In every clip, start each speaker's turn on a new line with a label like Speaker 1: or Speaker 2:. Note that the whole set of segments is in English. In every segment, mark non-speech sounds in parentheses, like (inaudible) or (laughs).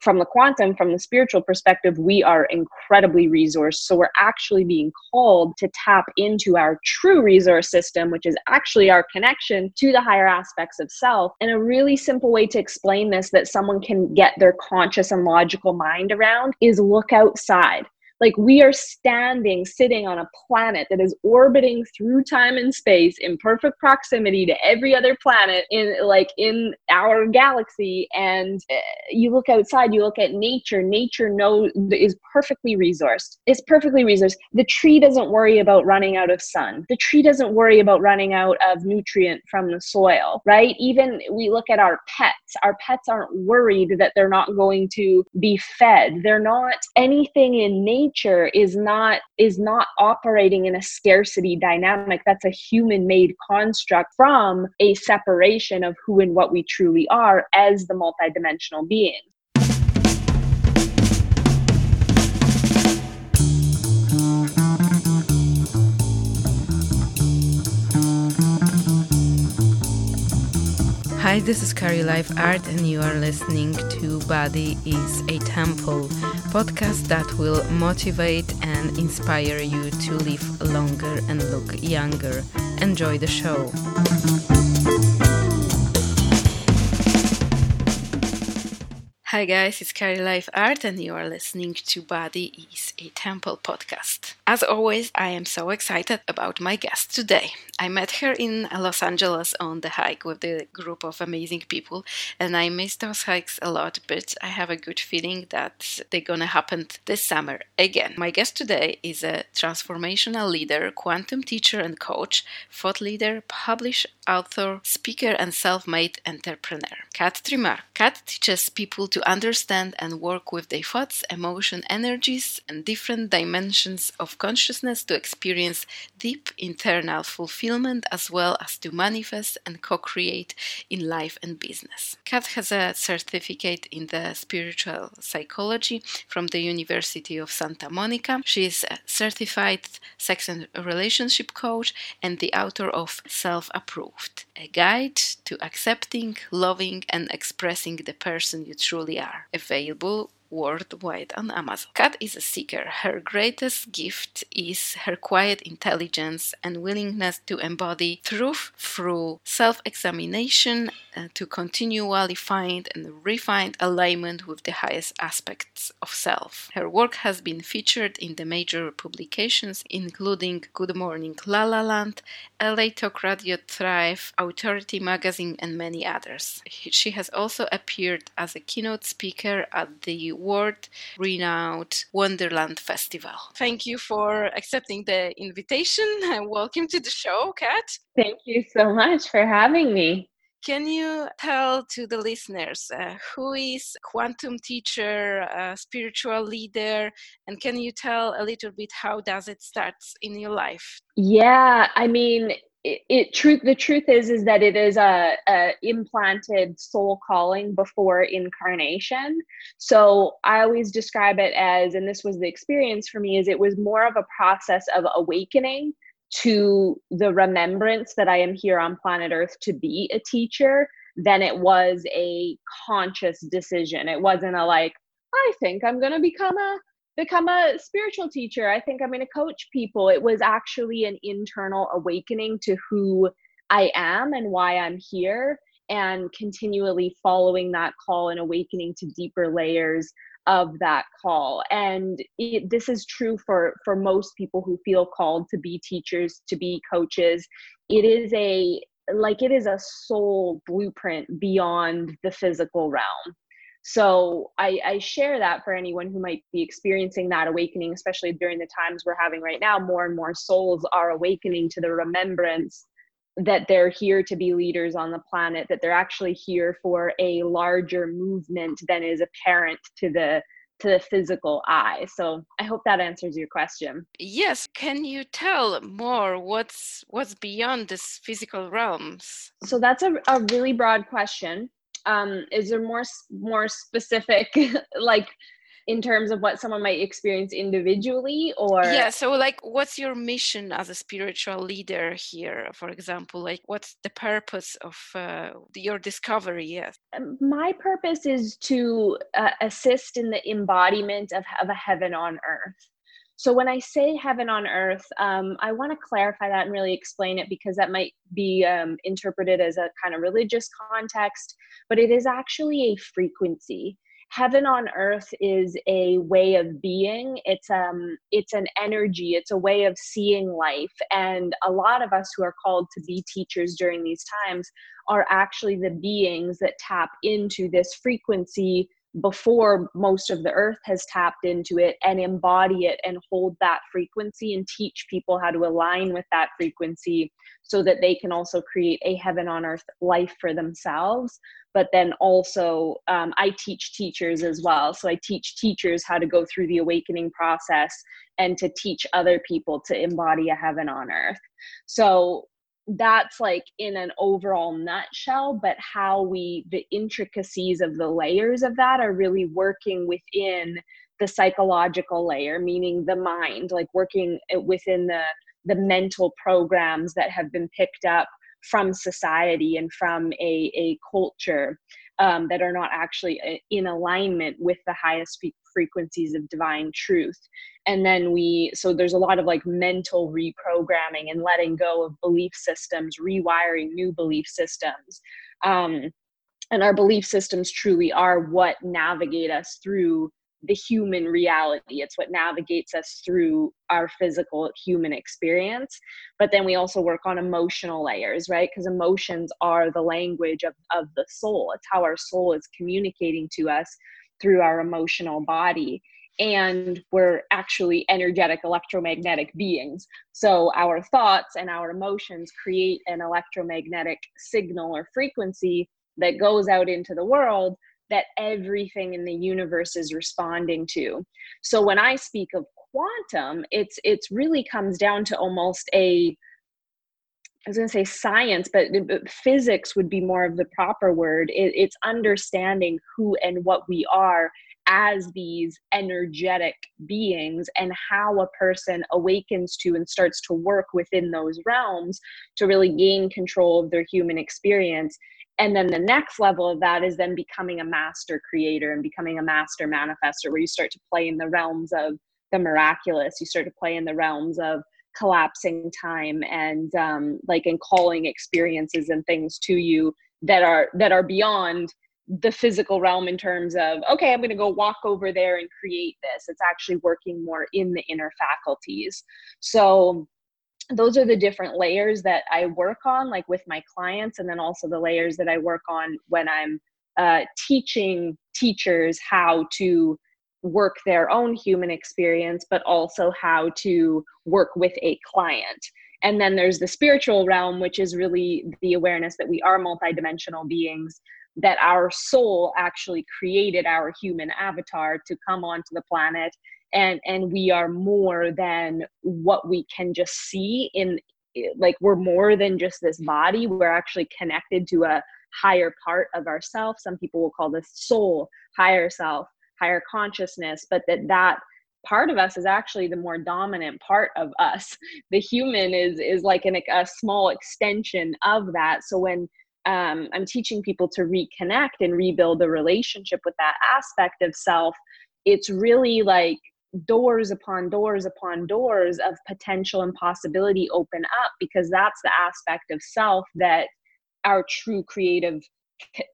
Speaker 1: from the quantum, from the spiritual perspective, we are incredibly resourced. So we're actually being called to tap into our true resource system, which is actually our connection to the higher aspects of self. And a really simple way to explain this that someone can get their conscious and logical mind around is look outside. Like we are standing, sitting on a planet that is orbiting through time and space in perfect proximity to every other planet in like in our galaxy. And uh, you look outside, you look at nature. Nature knows is perfectly resourced. It's perfectly resourced. The tree doesn't worry about running out of sun. The tree doesn't worry about running out of nutrient from the soil, right? Even we look at our pets. Our pets aren't worried that they're not going to be fed. They're not anything in nature nature is not is not operating in a scarcity dynamic. That's a human made construct from a separation of who and what we truly are as the multidimensional beings
Speaker 2: Hi, this is Carrie Life Art, and you are listening to Body is a Temple podcast that will motivate and inspire you to live longer and look younger. Enjoy the show. Hi guys, it's Carrie Life Art and you are listening to Body is a Temple podcast. As always, I am so excited about my guest today. I met her in Los Angeles on the hike with a group of amazing people and I miss those hikes a lot, but I have a good feeling that they're gonna happen this summer again. My guest today is a transformational leader, quantum teacher and coach, thought leader, published author, speaker, and self made entrepreneur. Kat Trimar. Kat teaches people to understand and work with their thoughts, emotion, energies, and different dimensions of consciousness to experience deep internal fulfillment as well as to manifest and co create in life and business. Kat has a certificate in the spiritual psychology from the University of Santa Monica. She is a certified sex and relationship coach and the author of Self Approved a guide to accepting, loving, and expressing the person you truly are. Available worldwide on Amazon. Kat is a seeker. Her greatest gift is her quiet intelligence and willingness to embody truth through self examination uh, to continually find and refine alignment with the highest aspects of self. Her work has been featured in the major publications, including Good Morning La La Land, LA Talk Radio Thrive, Authority Magazine, and many others. She has also appeared as a keynote speaker at the world renowned Wonderland Festival. Thank you for accepting the invitation (laughs) and welcome to the show, Kat.
Speaker 1: Thank you so much for having me.
Speaker 2: Can you tell to the listeners uh, who is quantum teacher, uh, spiritual leader, and can you tell a little bit how does it start in your life?
Speaker 1: Yeah, I mean, it, it, truth the truth is is that it is a, a, implanted soul calling before incarnation. So i always describe it as and this was the experience for me is it was more of a process of awakening to the remembrance that i am here on planet earth to be a teacher than it was a conscious decision. It wasn't a like i think i'm going to become a become a spiritual teacher. I think I'm going to coach people. It was actually an internal awakening to who I am and why I'm here, and continually following that call and awakening to deeper layers of that call and it, this is true for for most people who feel called to be teachers to be coaches it is a like it is a soul blueprint beyond the physical realm so I, I share that for anyone who might be experiencing that awakening, especially during the times we're having right now. More and more souls are awakening to the remembrance that they're here to be leaders on the planet, that they're actually here for a larger movement than is apparent to the to the physical eye. So I hope that answers your question.
Speaker 2: Yes, can you tell more what's what's beyond this physical realms?
Speaker 1: So that's a, a really broad question um is there more more specific (laughs) like in terms of what someone might experience individually or?
Speaker 2: Yeah so like what's your mission as a spiritual leader here for example? Like what's the purpose of uh, your discovery? Yes.
Speaker 1: Um, my purpose is to uh, assist in the embodiment of, of a heaven on earth so when I say heaven on earth, um, I want to clarify that and really explain it because that might be um, interpreted as a kind of religious context, but it is actually a frequency. Heaven on earth is a way of being. It's um it's an energy. It's a way of seeing life. And a lot of us who are called to be teachers during these times are actually the beings that tap into this frequency before most of the earth has tapped into it and embody it and hold that frequency and teach people how to align with that frequency so that they can also create a heaven on earth life for themselves. But then also um, i teach teachers as well. So i teach teachers how to go through the awakening process and to teach other people to embody a heaven on earth. So that's like in an overall nutshell but how we the intricacies of the layers of that are really working within the psychological layer meaning the mind like working within the the mental programs that have been picked up from society and from a, a culture um, that are not actually uh, in alignment with the highest frequencies of divine truth and then we so there's a lot of like mental reprogramming and letting go of belief systems rewiring new belief systems um, and our belief systems truly are what navigate us through the human reality. It's what navigates us through our physical human experience. But then we also work on emotional layers, right? Because emotions are the language of, of the soul. It's how our soul is communicating to us through our emotional body. And we're actually energetic electromagnetic beings. So our thoughts and our emotions create an electromagnetic signal or frequency that goes out into the world that everything in the universe is responding to. So when I speak of quantum, it's it's really comes down to almost a I was going to say science, but, uh, but, physics would be more of the proper word. It, it's understanding who and what we are as these energetic beings and how a person awakens to and starts to work within those realms to really gain control of their human experience and then the next level of that is then becoming a master creator and becoming a master manifester where you start to play in the realms of the miraculous you start to play in the realms of collapsing time and um, like and calling experiences and things to you that are that are beyond the physical realm in terms of okay i'm going to go walk over there and create this. It's actually working more in the inner faculties. So those are the different layers that I work on, like with my clients, and then also the layers that I work on when I'm uh, teaching teachers how to work their own human experience, but also how to work with a client. And then there's the spiritual realm, which is really the awareness that we are multidimensional beings, that our soul actually created our human avatar to come onto the planet and and we are more than what we can just see in like we're more than just this body. We're actually connected to a higher part of ourself. Some people will call this soul higher self higher consciousness but that that part of us is actually the more dominant part of us. (laughs) The human is is like an, a small extension of that. So when um, i'm teaching people to reconnect and rebuild the relationship with that aspect of self it's really like doors upon doors upon doors of potential and possibility open up because that's the aspect of self that our true creative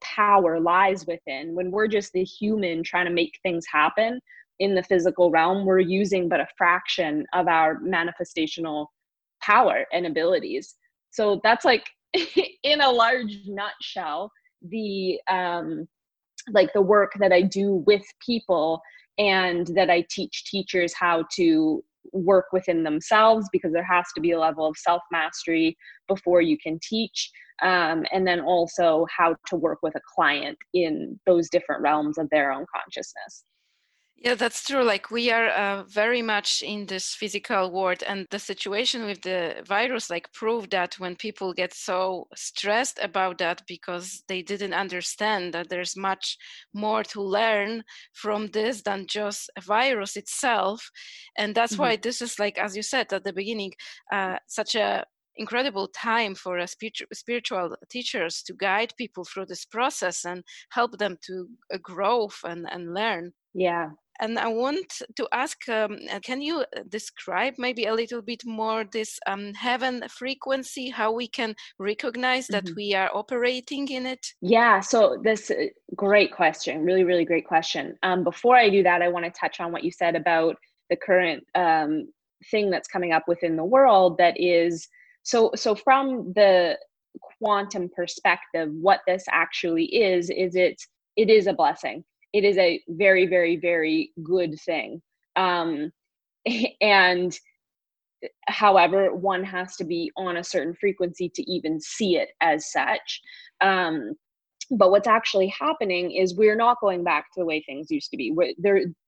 Speaker 1: power lies within when we're just the human trying to make things happen in the physical realm we're using but a fraction of our manifestational power and abilities so that's like (laughs) in a large nutshell the um like the work that i do with people and that I teach teachers how to work within themselves because there has to be a level of self mastery before you can teach. Um, and then also how to work with a client in those different realms of their own consciousness.
Speaker 2: Yeah, that's true. Like we are uh, very much in this physical world, and the situation with the virus like proved that when people get so stressed about that because they didn't understand that there's much more to learn from this than just a virus itself, and that's mm-hmm. why this is like, as you said at the beginning, uh, such a incredible time for a spiritual teachers to guide people through this process and help them to uh, grow and, and learn
Speaker 1: yeah
Speaker 2: and I want to ask um, uh, can you uh, describe maybe a little bit more this um, heaven frequency, how we can recognize that mm-hmm. we are operating in it?
Speaker 1: Yeah, so this uh, great question, really, really great question. Um, before I do that, I want to touch on what you said about the current um, thing that's coming up within the world that is so so from the quantum perspective what this actually is is it it is a blessing. It is a very very very good thing. Um, (laughs) and however one has to be on a certain frequency to even see it as such. Um, but what's actually happening is we're not going back to the way things used to be. We're,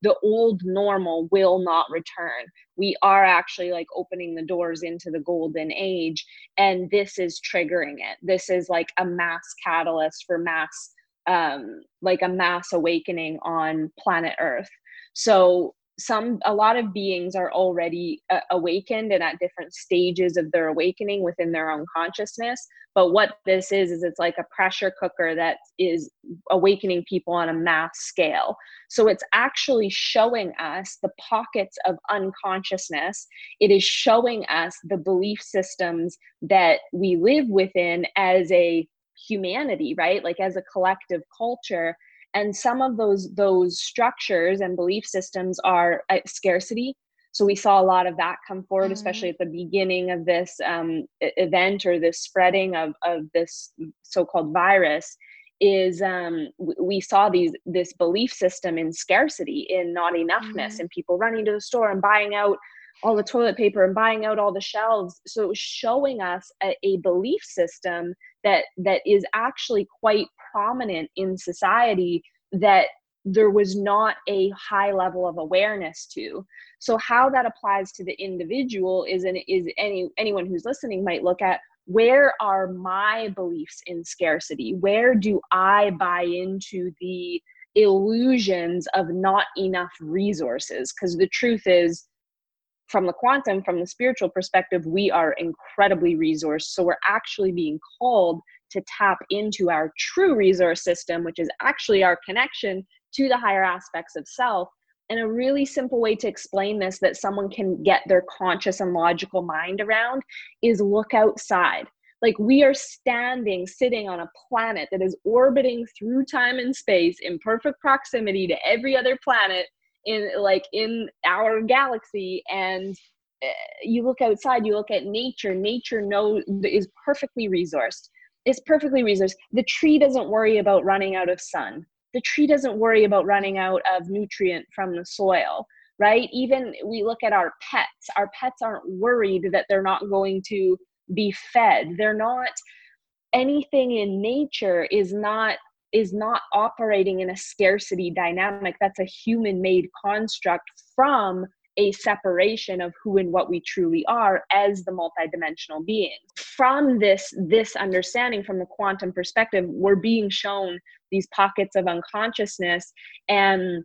Speaker 1: the old normal will not return. We are actually like opening the doors into the golden age and this is triggering it. This is like a mass catalyst for mass um, like a mass awakening on planet Earth. So some a lot of beings are already uh, awakened and at different stages of their awakening within their own consciousness. But what this is is it's like a pressure cooker that is awakening people on a mass scale. So it's actually showing us the pockets of unconsciousness. It is showing us the belief systems that we live within as a humanity right? Like as a collective culture and some of those those structures and belief systems are uh, scarcity so we saw a lot of that come forward mm-hmm. especially at the beginning of this um, event or this spreading of, of this so-called virus is um, we saw these this belief system in scarcity in not enoughness mm-hmm. and people running to the store and buying out all the toilet paper and buying out all the shelves. So it was showing us a, a, belief system that that is actually quite prominent in society that there was not a high level of awareness to. So how that applies to the individual is an is any anyone who's listening might look at where are my beliefs in scarcity? Where do i buy into the illusions of not enough resources? Because the truth is from the quantum, from the spiritual perspective, we are incredibly resourced. So we're actually being called to tap into our true resource system, which is actually our connection to the higher aspects of self. And a really simple way to explain this that someone can get their conscious and logical mind around is look outside. Like we are standing, sitting on a planet that is orbiting through time and space in perfect proximity to every other planet in like in our galaxy and eh, you look outside you look at nature nature knows is perfectly resourced. It's perfectly resourced. The tree doesn't worry about running out of sun. The tree doesn't worry about running out of nutrient from the soil right? Even we look at our pets. Our pets aren't worried that they're not going to be fed. They're not anything in nature is not is not operating in a scarcity dynamic. That's a human made construct from a separation of who and what we truly are as the multidimensional being from this this understanding from the quantum perspective we're being shown these pockets of unconsciousness and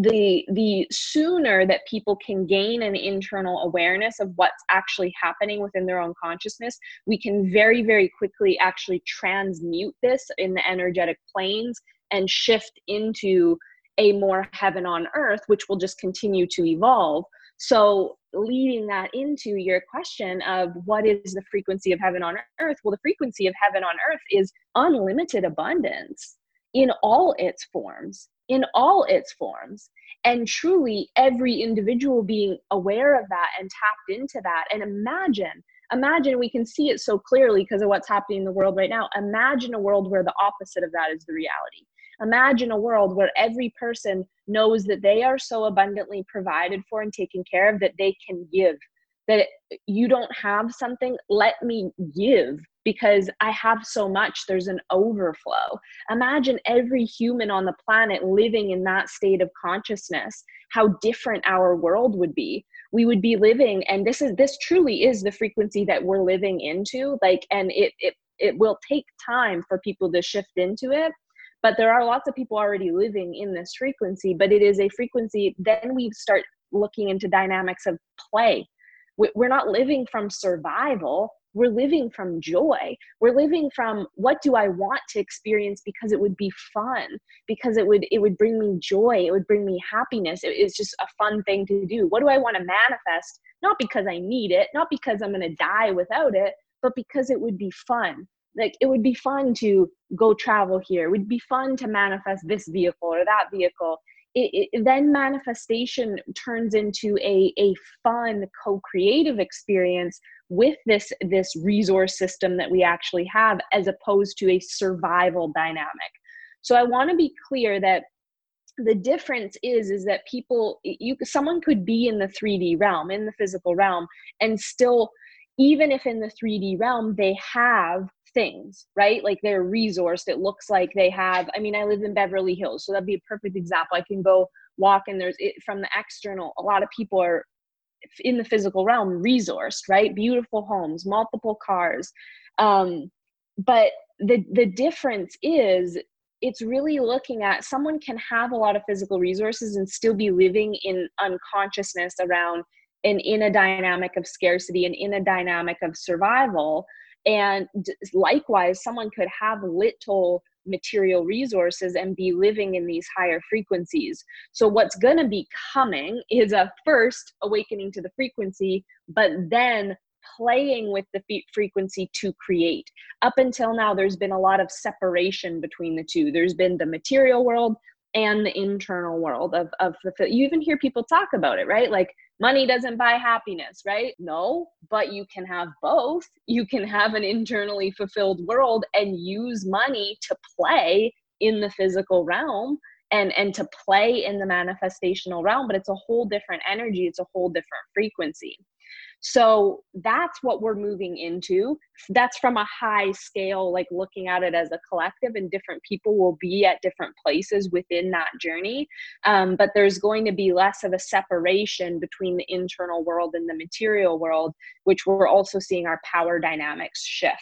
Speaker 1: the the sooner that people can gain an internal awareness of what's actually happening within their own consciousness we can very very quickly actually transmute this in the energetic planes and shift into a more heaven on earth which will just continue to evolve. So leading that into your question of what is the frequency of heaven on earth? Well the frequency of heaven on earth is unlimited abundance in all its forms in all its forms and truly every individual being aware of that and tapped into that. And imagine imagine we can see it so clearly because of what's happening in the world right now. Imagine a world where the opposite of that is the reality. Imagine a world where every person knows that they are so abundantly provided for and taken care of that they can give that you don't have something let me give because i have so much there's an overflow. Imagine every human on the planet living in that state of consciousness how different our world would be. We would be living and this is this truly is the frequency that we're living into like and it it it will take time for people to shift into it but there are lots of people already living in this frequency but it is a frequency then we start looking into dynamics of play we're not living from survival. We're living from joy. We're living from what do i want to experience because it would be fun because it would it would bring me joy it would bring me happiness. It's just a fun thing to do. What do i want to manifest? Not because i need it not because i'm going to die without it but because it would be fun. Like it would be fun to go travel here. It would be fun to manifest this vehicle or that vehicle it, it, then manifestation turns into a, a fun co-creative experience with this this resource system that we actually have as opposed to a survival dynamic. So i want to be clear that the difference is is that people you someone could be in the 3d realm in the physical realm and still even if in the 3d realm they have things, right? Like they're resourced. It looks like they have. I mean, I live in Beverly Hills, so that'd be a perfect example. I can go walk and there's it from the external. A lot of people are in the physical realm resourced, right? Beautiful homes, multiple cars. Um, but the the difference is it's really looking at someone can have a lot of physical resources and still be living in unconsciousness around and in a dynamic of scarcity and in a dynamic of survival and likewise, someone could have little material resources and be living in these higher frequencies. So, what's going to be coming is a first awakening to the frequency, but then playing with the frequency to create. Up until now, there's been a lot of separation between the two. There's been the material world and the internal world of, of fulfill. You even hear people talk about it, right? Like money doesn't buy happiness, right? No, but you can have both. You can have an internally fulfilled world and use money to play in the physical realm and and to play in the manifestational realm but it's a whole different energy it's a whole different frequency so that's what we're moving into. That's from a high scale, like looking at it as a collective, and different people will be at different places within that journey. Um, but there's going to be less of a separation between the internal world and the material world, which we're also seeing our power dynamics shift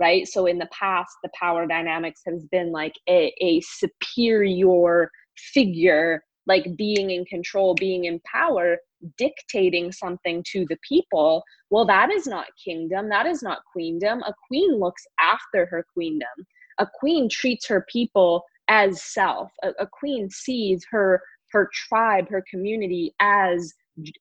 Speaker 1: right so in the past the power dynamics has been like a, a superior figure like being in control being in power dictating something to the people well that is not kingdom that is not queendom. A queen looks after her queendom. A queen treats her people as self. A, a queen sees her her tribe her community as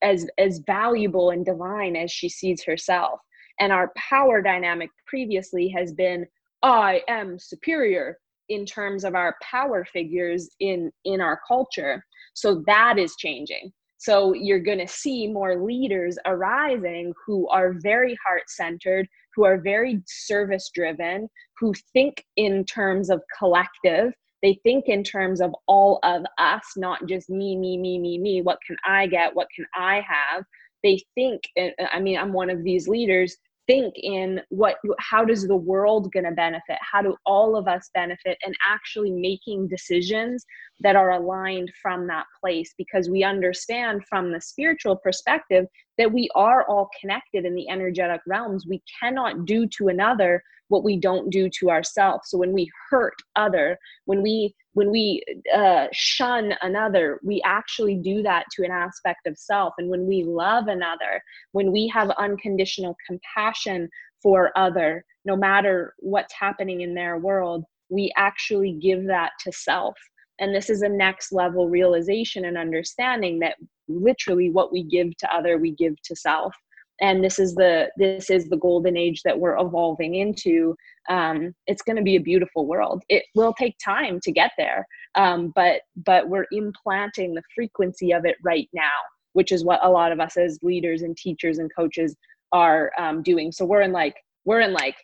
Speaker 1: as as valuable and divine as she sees herself. And our power dynamic previously has been i am superior in terms of our power figures in in our culture. So that is changing so you're going to see more leaders arising who are very heart centered, who are very service driven, who think in terms of collective. They think in terms of all of us, not just me, me, me, me, me. What can I get? What can I have? They think, I mean, I'm one of these leaders think in what how does the world going to benefit? How do all of us benefit and actually making decisions that are aligned from that place? Because we understand from the spiritual perspective that we are all connected in the energetic realms we cannot do to another what we don't do to ourselves so when we hurt other when we when we uh, shun another, we actually do that to an aspect of self. And when we love another, when we have unconditional compassion for other, no matter what's happening in their world, we actually give that to self. And this is a next level realization and understanding that literally what we give to other, we give to self. And this is the this is the golden age that we're evolving into. Um, it's going to be a beautiful world. It will take time to get there um, but but we're implanting the frequency of it right now which is what a lot of us as leaders and teachers and coaches are um, doing. So we're in like we're in like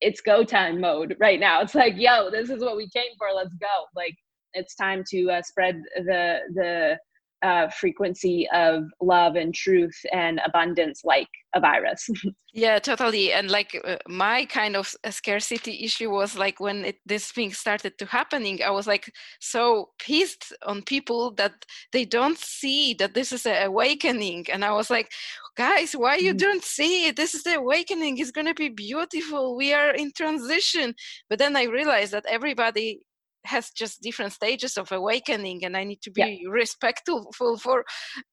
Speaker 1: it's go time mode right now. It's like yo this is what we came for let's go. Like it's time to uh, spread the the uh, frequency of love and truth and abundance like a virus. (laughs)
Speaker 2: Yeah totally. And like uh, my kind of scarcity issue was like when it, this thing started to happening i was like so pissed on people that they don't see that this is an awakening. And i was like guys why you mm. don't see it? This is the awakening. It's going to be beautiful. We are in transition. But then i realized that everybody has just different stages of awakening and i need to be yeah. respectful for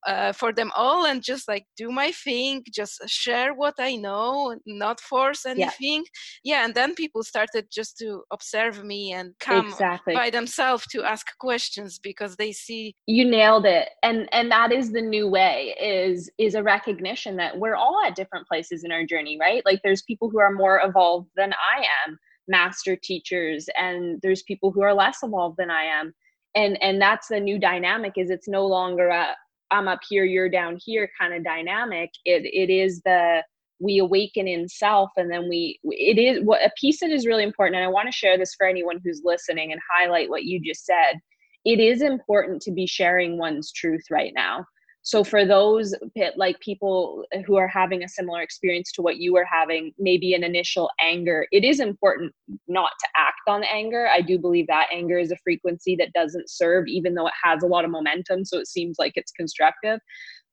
Speaker 2: uh, for them all and just like do my thing just share what i know not force anything yeah, yeah and then people started just to observe me and come exactly. by themselves to ask questions because they see
Speaker 1: you nailed it and and that is the new way is is a recognition that we're all at different places in our journey right like there's people who are more evolved than i am master teachers and there's people who are less evolved than i am. And and that's the new dynamic is it's no longer a i'm up here you're down here kind of dynamic. It it is the we awaken in self and then we it is what a piece that is really important and i want to share this for anyone who's listening and highlight what you just said. It is important to be sharing one's truth right now so for those like people who are having a similar experience to what you were having maybe an initial anger it is important not to act on anger. I do believe that anger is a frequency that doesn't serve even though it has a lot of momentum so it seems like it's constructive.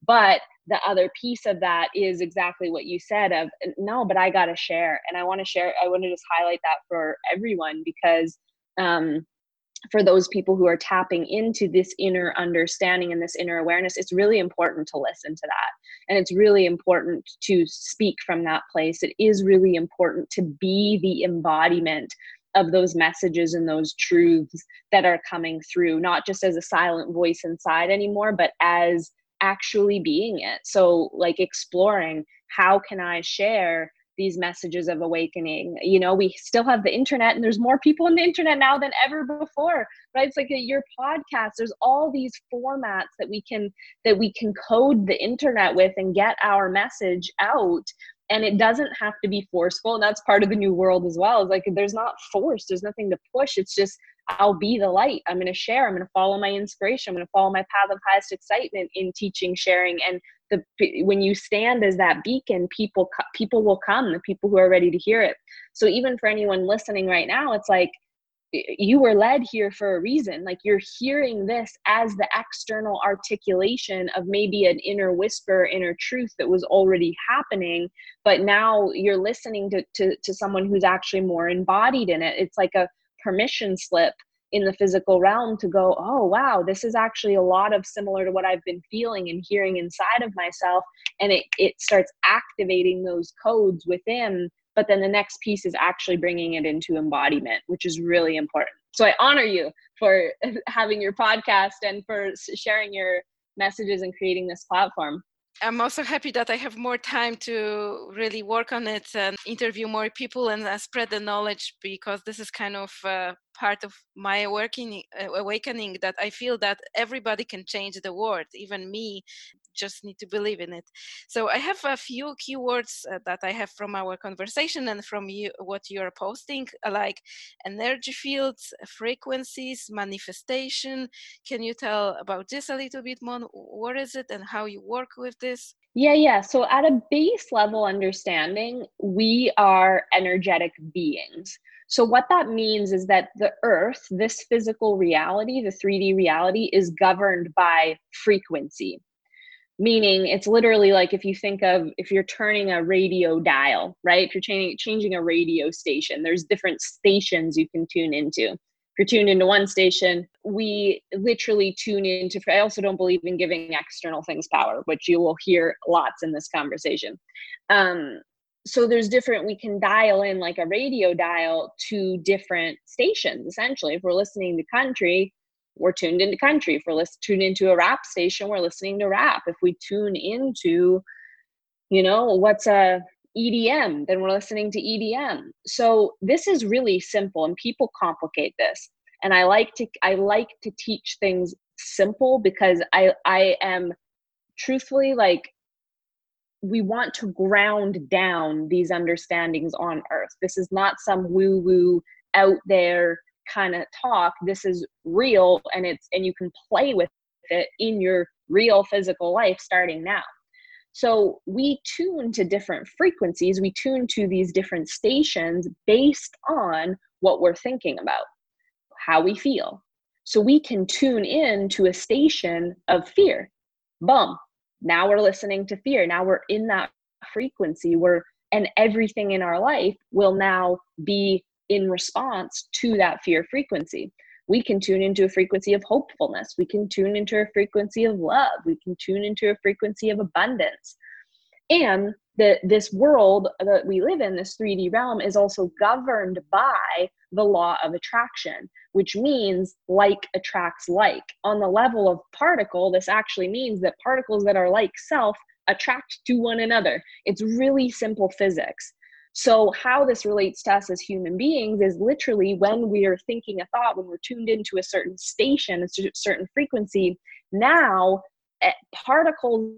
Speaker 1: But the other piece of that is exactly what you said of no but i got to share and i want to share i want to just highlight that for everyone because um for those people who are tapping into this inner understanding and this inner awareness, it's really important to listen to that. And it's really important to speak from that place. It is really important to be the embodiment of those messages and those truths that are coming through, not just as a silent voice inside anymore, but as actually being it. So, like exploring how can I share these messages of awakening you know we still have the internet and there's more people on the internet now than ever before right it's like a, your podcast there's all these formats that we can that we can code the internet with and get our message out and it doesn't have to be forceful and that's part of the new world as well it's like there's not force there's nothing to push it's just I'll be the light. I'm going to share. I'm going to follow my inspiration. I'm going to follow my path of highest excitement in teaching, sharing, and the when you stand as that beacon people people will come the people who are ready to hear it. So even for anyone listening right now it's like you were led here for a reason. Like you're hearing this as the external articulation of maybe an inner whisper inner truth that was already happening but now you're listening to, to, to someone who's actually more embodied in it. It's like a permission slip in the physical realm to go, oh, wow, this is actually a lot of similar to what I've been feeling and hearing inside of myself. And it, it starts activating those codes within. But then the next piece is actually bringing it into embodiment, which is really important. So I honor you for (laughs) having your podcast and for sharing your messages and creating this platform.
Speaker 2: I'm also happy that I have more time to really work on it and interview more people and uh, spread the knowledge because this is kind of uh, part of my awakening, uh, awakening that I feel that everybody can change the world, even me just need to believe in it. So I have a few keywords uh, that I have from our conversation and from you what you're posting, uh, like energy fields, frequencies, manifestation. Can you tell about this a little bit more? What is it and how you work with this?
Speaker 1: Yeah, yeah. So at a base level understanding, we are energetic beings. So, what that means is that the earth, this physical reality, the 3D reality, is governed by frequency. Meaning it's literally like if you think of if you're turning a radio dial right? If you're changing changing a radio station there's different stations you can tune into. If you're tuned into one station we literally tune into i also don't believe in giving external things power which you will hear lots in this conversation. Um, so there's different we can dial in like a radio dial to different stations essentially if we're listening to country we're tuned into country. If we're list- tuned into a rap station, we're listening to rap. If we tune into, you know, what's a EDM, then we're listening to EDM. So this is really simple, and people complicate this. And I like to I like to teach things simple because I I am truthfully like we want to ground down these understandings on earth. This is not some woo woo out there kind of talk this is real and it's and you can play with it in your real physical life starting now. So we tune to different frequencies, we tune to these different stations based on what we're thinking about, how we feel. So we can tune in to a station of fear. Boom. Now we're listening to fear. Now we're in that frequency where and everything in our life will now be in response to that fear frequency we can tune into a frequency of hopefulness. We can tune into a frequency of love. We can tune into a frequency of abundance. And the, this world that we live in, this 3D realm, is also governed by the law of attraction, which means like attracts like. On the level of particle, this actually means that particles that are like self attract to one another. It's really simple physics. So, how this relates to us as human beings is literally when we are thinking a thought, when we're tuned into a certain station, a certain frequency, now eh, particles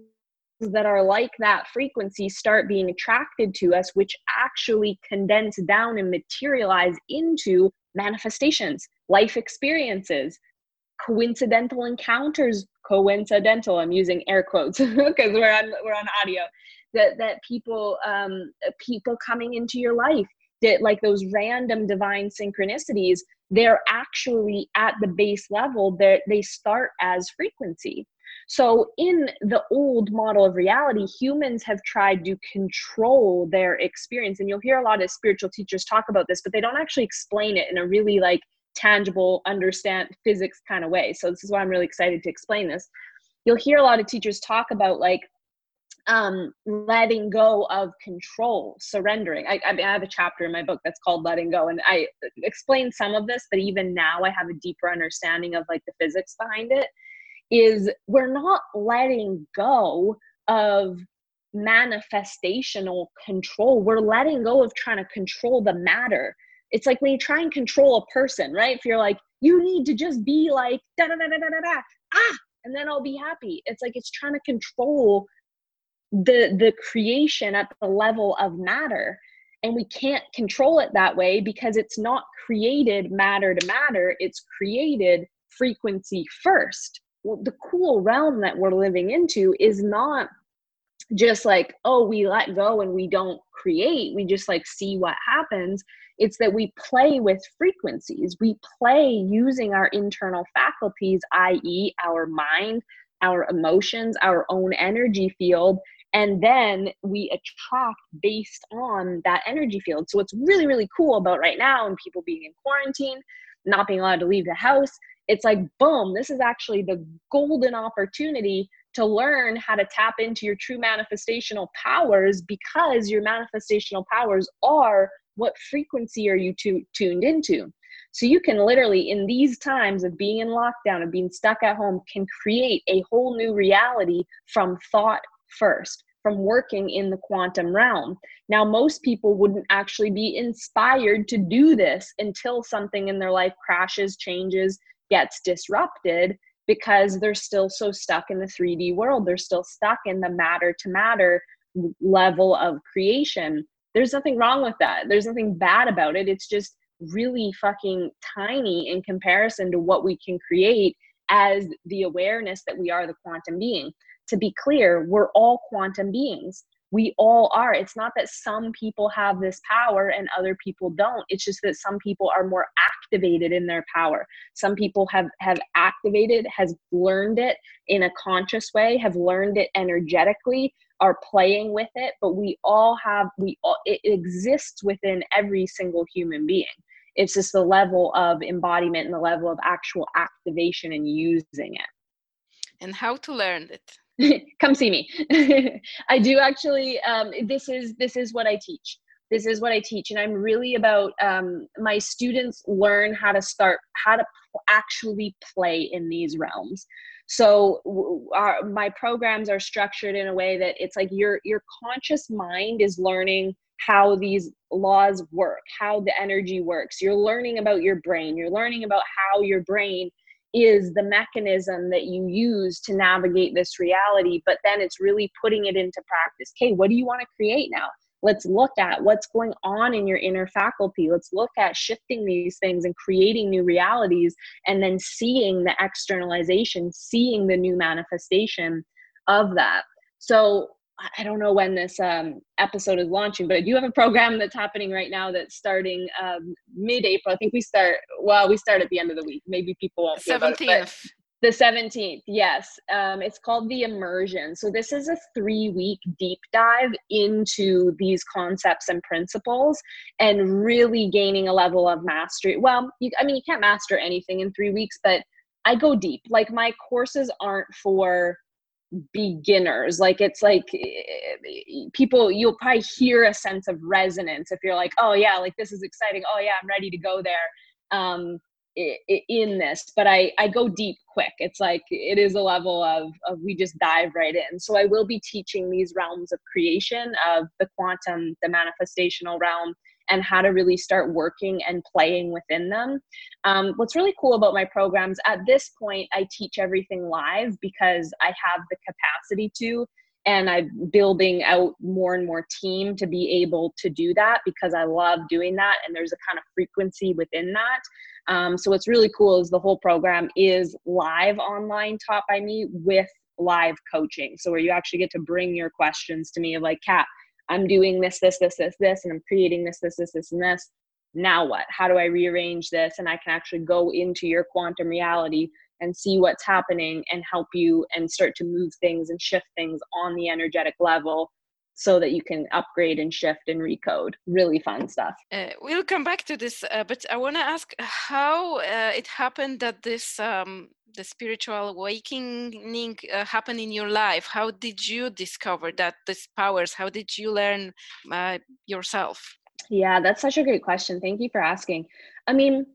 Speaker 1: that are like that frequency start being attracted to us, which actually condense down and materialize into manifestations, life experiences, coincidental encounters. Coincidental, I'm using air quotes (laughs) because we're on we're on audio that that people um, people coming into your life that like those random divine synchronicities they're actually at the base level that they start as frequency so in the old model of reality humans have tried to control their experience and you'll hear a lot of spiritual teachers talk about this but they don't actually explain it in a really like tangible understand physics kind of way so this is why i'm really excited to explain this you'll hear a lot of teachers talk about like um, letting go of control, surrendering. I, I, have a chapter in my book that's called Letting Go, and I explain some of this, but even now I have a deeper understanding of like the physics behind it. Is we're not letting go of manifestational control, we're letting go of trying to control the matter. It's like when you try and control a person, right? If you're like, you need to just be like da da da da da da, ah, and then I'll be happy. It's like it's trying to control the the creation at the level of matter and we can't control it that way because it's not created matter to matter it's created frequency first the cool realm that we're living into is not just like oh we let go and we don't create. We just like see what happens. It's that we play with frequencies. We play using our internal faculties i.e our mind our emotions our own energy field and then we attract based on that energy field. So what's really really cool about right now and people being in quarantine not being allowed to leave the house it's like boom this is actually the golden opportunity to learn how to tap into your true manifestational powers because your manifestational powers are what frequency are you to, tuned into so you can literally in these times of being in lockdown of being stuck at home can create a whole new reality from thought first from working in the quantum realm. Now, most people wouldn't actually be inspired to do this until something in their life crashes, changes, gets disrupted because they're still so stuck in the 3D world. They're still stuck in the matter to matter level of creation. There's nothing wrong with that. There's nothing bad about it. It's just really fucking tiny in comparison to what we can create as the awareness that we are the quantum being to be clear, we're all quantum beings. We all are. It's not that some people have this power and other people don't. It's just that some people are more activated in their power. Some people have have activated, has learned it in a conscious way, have learned it energetically, are playing with it, but we all have we all it exists within every single human being it's just the level of embodiment and the level of actual activation and using it
Speaker 2: and how to learn it (laughs)
Speaker 1: come see me. (laughs) I do actually um, this is this is what i teach. This is what i teach and i'm really about um, my students learn how to start how to actually play in these realms. So our, my programs are structured in a way that it's like your your conscious mind is learning how these laws work how the energy works. You're learning about your brain. You're learning about how your brain is the mechanism that you use to navigate this reality but then it's really putting it into practice. Okay what do you want to create now? Let's look at what's going on in your inner faculty. Let's look at shifting these things and creating new realities and then seeing the externalization seeing the new manifestation of that. So I don't know when this um, episode is launching, but I do have a program that's happening right now that's starting um, mid-April. I think we start. Well, we start at the end of the week. Maybe people won't. Seventeenth. The 17th, yes. Um, it's called The Immersion. So, this is a three week deep dive into these concepts and principles and really gaining a level of mastery. Well, you, I mean, you can't master anything in three weeks, but I go deep. Like, my courses aren't for beginners. Like it's like eh, people you'll probably hear a sense of resonance if you're like oh yeah like this is exciting. Oh yeah i'm ready to go there um in this. But i i go deep quick. It's like it is a level of of we just dive right in. So i will be teaching these realms of creation of the quantum the manifestational realm and how to really start working and playing within them. Um, what's really cool about my programs at this point, I teach everything live because I have the capacity to. And I'm building out more and more team to be able to do that because I love doing that. And there's a kind of frequency within that. Um, so what's really cool is the whole program is live online taught by me with live coaching. So where you actually get to bring your questions to me like, Kat, I'm doing this, this, this, this, this, and I'm creating this, this, this, this, and this. Now what? How do I rearrange this? And I can actually go into your quantum reality and see what's happening and help you and start to move things and shift things on the energetic level so that you can upgrade and shift and recode. Really fun stuff.
Speaker 2: Uh, we'll come back to this, uh, but I want to ask how uh, it happened that this um, the spiritual awakening uh, happened in your life. How did you discover that these powers? How did you learn uh, yourself?
Speaker 1: Yeah, that's such a great question. Thank you for asking. I mean,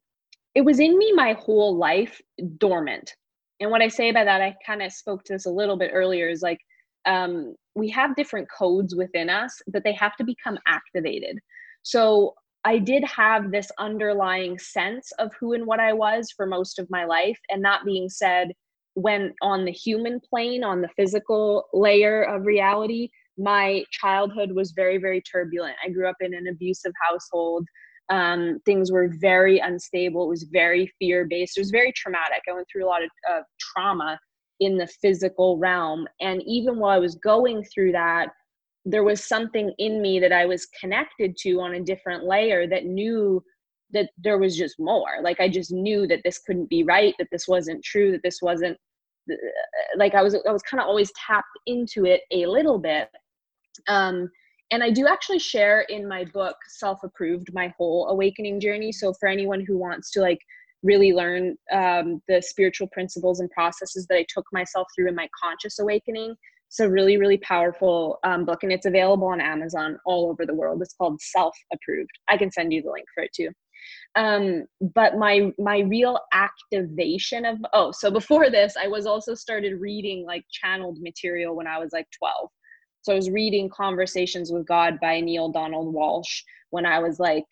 Speaker 1: it was in me my whole life dormant. And what I say by that, I kind of spoke to this a little bit earlier, is like um, we have different codes within us, but they have to become activated. So I did have this underlying sense of who and what I was for most of my life. And that being said, when on the human plane, on the physical layer of reality, my childhood was very, very turbulent. I grew up in an abusive household. Um, things were very unstable. It was very fear based. It was very traumatic. I went through a lot of uh, trauma in the physical realm. And even while I was going through that, there was something in me that I was connected to on a different layer that knew that there was just more. Like I just knew that this couldn't be right, that this wasn't true, that this wasn't uh, like I was I was kind of always tapped into it a little bit. Um and I do actually share in my book Self Approved my whole awakening journey. So for anyone who wants to like really learn um, the spiritual principles and processes that I took myself through in my conscious awakening, it's a really, really powerful um, book, and it's available on Amazon all over the world. It's called Self Approved. I can send you the link for it too. Um, but my my real activation of oh, so before this, I was also started reading like channeled material when I was like 12. So I was reading Conversations with God by Neale Donald Walsch when I was like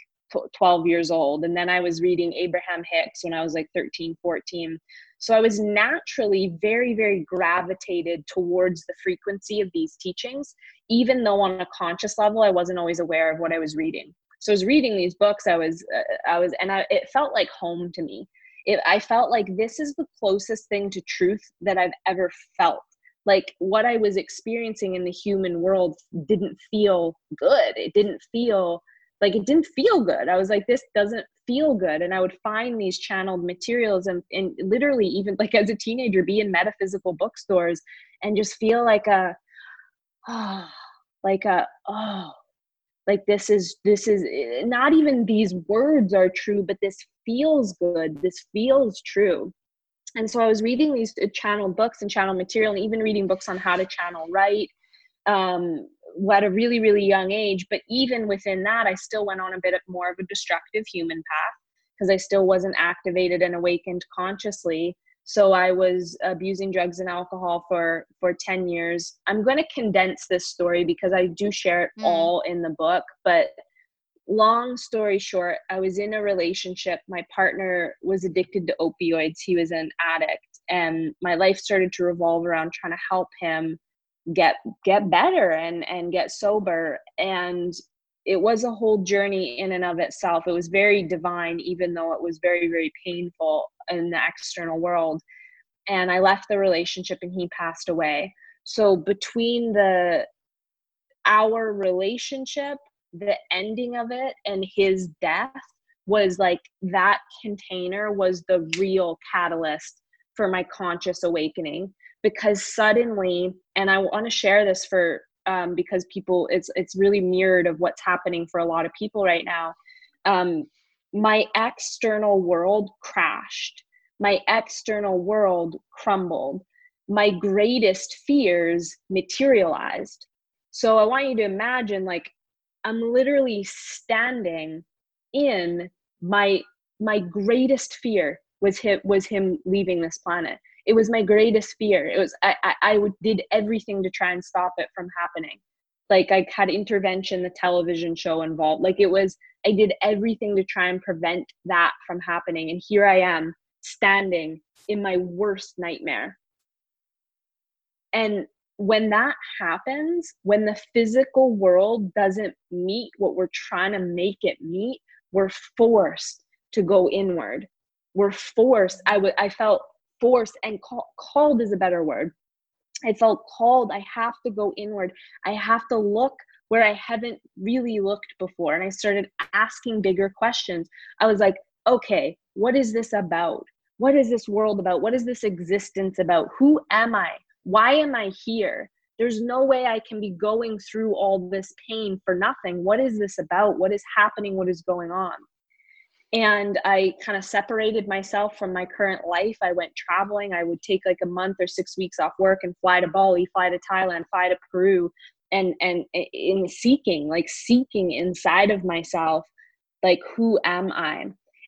Speaker 1: 12 years old. And then I was reading Abraham Hicks when I was like 13, 14. So I was naturally very, very gravitated towards the frequency of these teachings, even though on a conscious level, I wasn't always aware of what I was reading. So I was reading these books. I was, uh, I was, and I, it felt like home to me. It, I felt like this is the closest thing to truth that I've ever felt. Like what I was experiencing in the human world didn't feel good. It didn't feel like it didn't feel good. I was like, this doesn't feel good. And I would find these channeled materials and, and literally even like as a teenager be in metaphysical bookstores and just feel like a oh (sighs) like a oh like this is this is not even these words are true but this feels good this feels true and so i was reading these channeled books and channel material and even reading books on how to channel right um, at a really really young age but even within that i still went on a bit of more of a destructive human path because i still wasn't activated and awakened consciously. So i was abusing drugs and alcohol for for 10 years. I'm going to condense this story because i do share it mm. all in the book but long story short i was in a relationship. My partner was addicted to opioids. He was an addict and my life started to revolve around trying to help him get get better and and get sober. And it was a whole journey in and of itself. It was very divine even though it was very very painful in the external world. And i left the relationship and he passed away. So between the our relationship the ending of it and his death was like that container was the real catalyst for my conscious awakening because suddenly and i want to share this for um, because people it's it's really mirrored of what's happening for a lot of people right now. Um, my external world crashed. My external world crumbled. My greatest fears materialized. So i want you to imagine like i'm literally standing in my my greatest fear was him was him leaving this planet it was my greatest fear. It was i i, I did everything to try and stop it from happening. Like i had intervention the television show involved. Like it was i did everything to try and prevent that from happening. And here i am standing in my worst nightmare. And when that happens when the physical world doesn't meet what we're trying to make it meet we're forced to go inward. We're forced i would i felt forced and call, called is a better word. I felt called. I have to go inward. I have to look where i haven't really looked before. And i started asking bigger questions. I was like okay what is this about? What is this world about? What is this existence about? Who am i? Why am i here? There's no way I can be going through all this pain for nothing. What is this about? What is happening? What is going on? And I kind of separated myself from my current life. I went traveling. I would take like a month or six weeks off work and fly to Bali, fly to Thailand, fly to Peru, and and eh, in seeking, like seeking inside of myself, like who am I?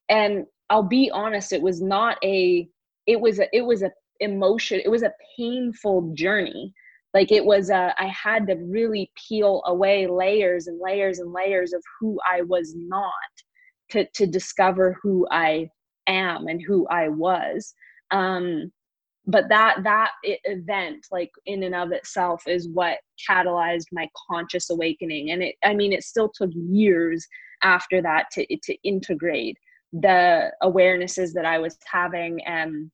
Speaker 1: And I'll be honest, it was not a, it was a, it was a emotion. It was a painful journey. Like it was a, I had to really peel away layers and layers and layers of who I was not to to discover who I am and who I was. Um, but that that event, like in and of itself, is what catalyzed my conscious awakening. And it, I mean, it still took years after that to to integrate the awarenesses that I was having and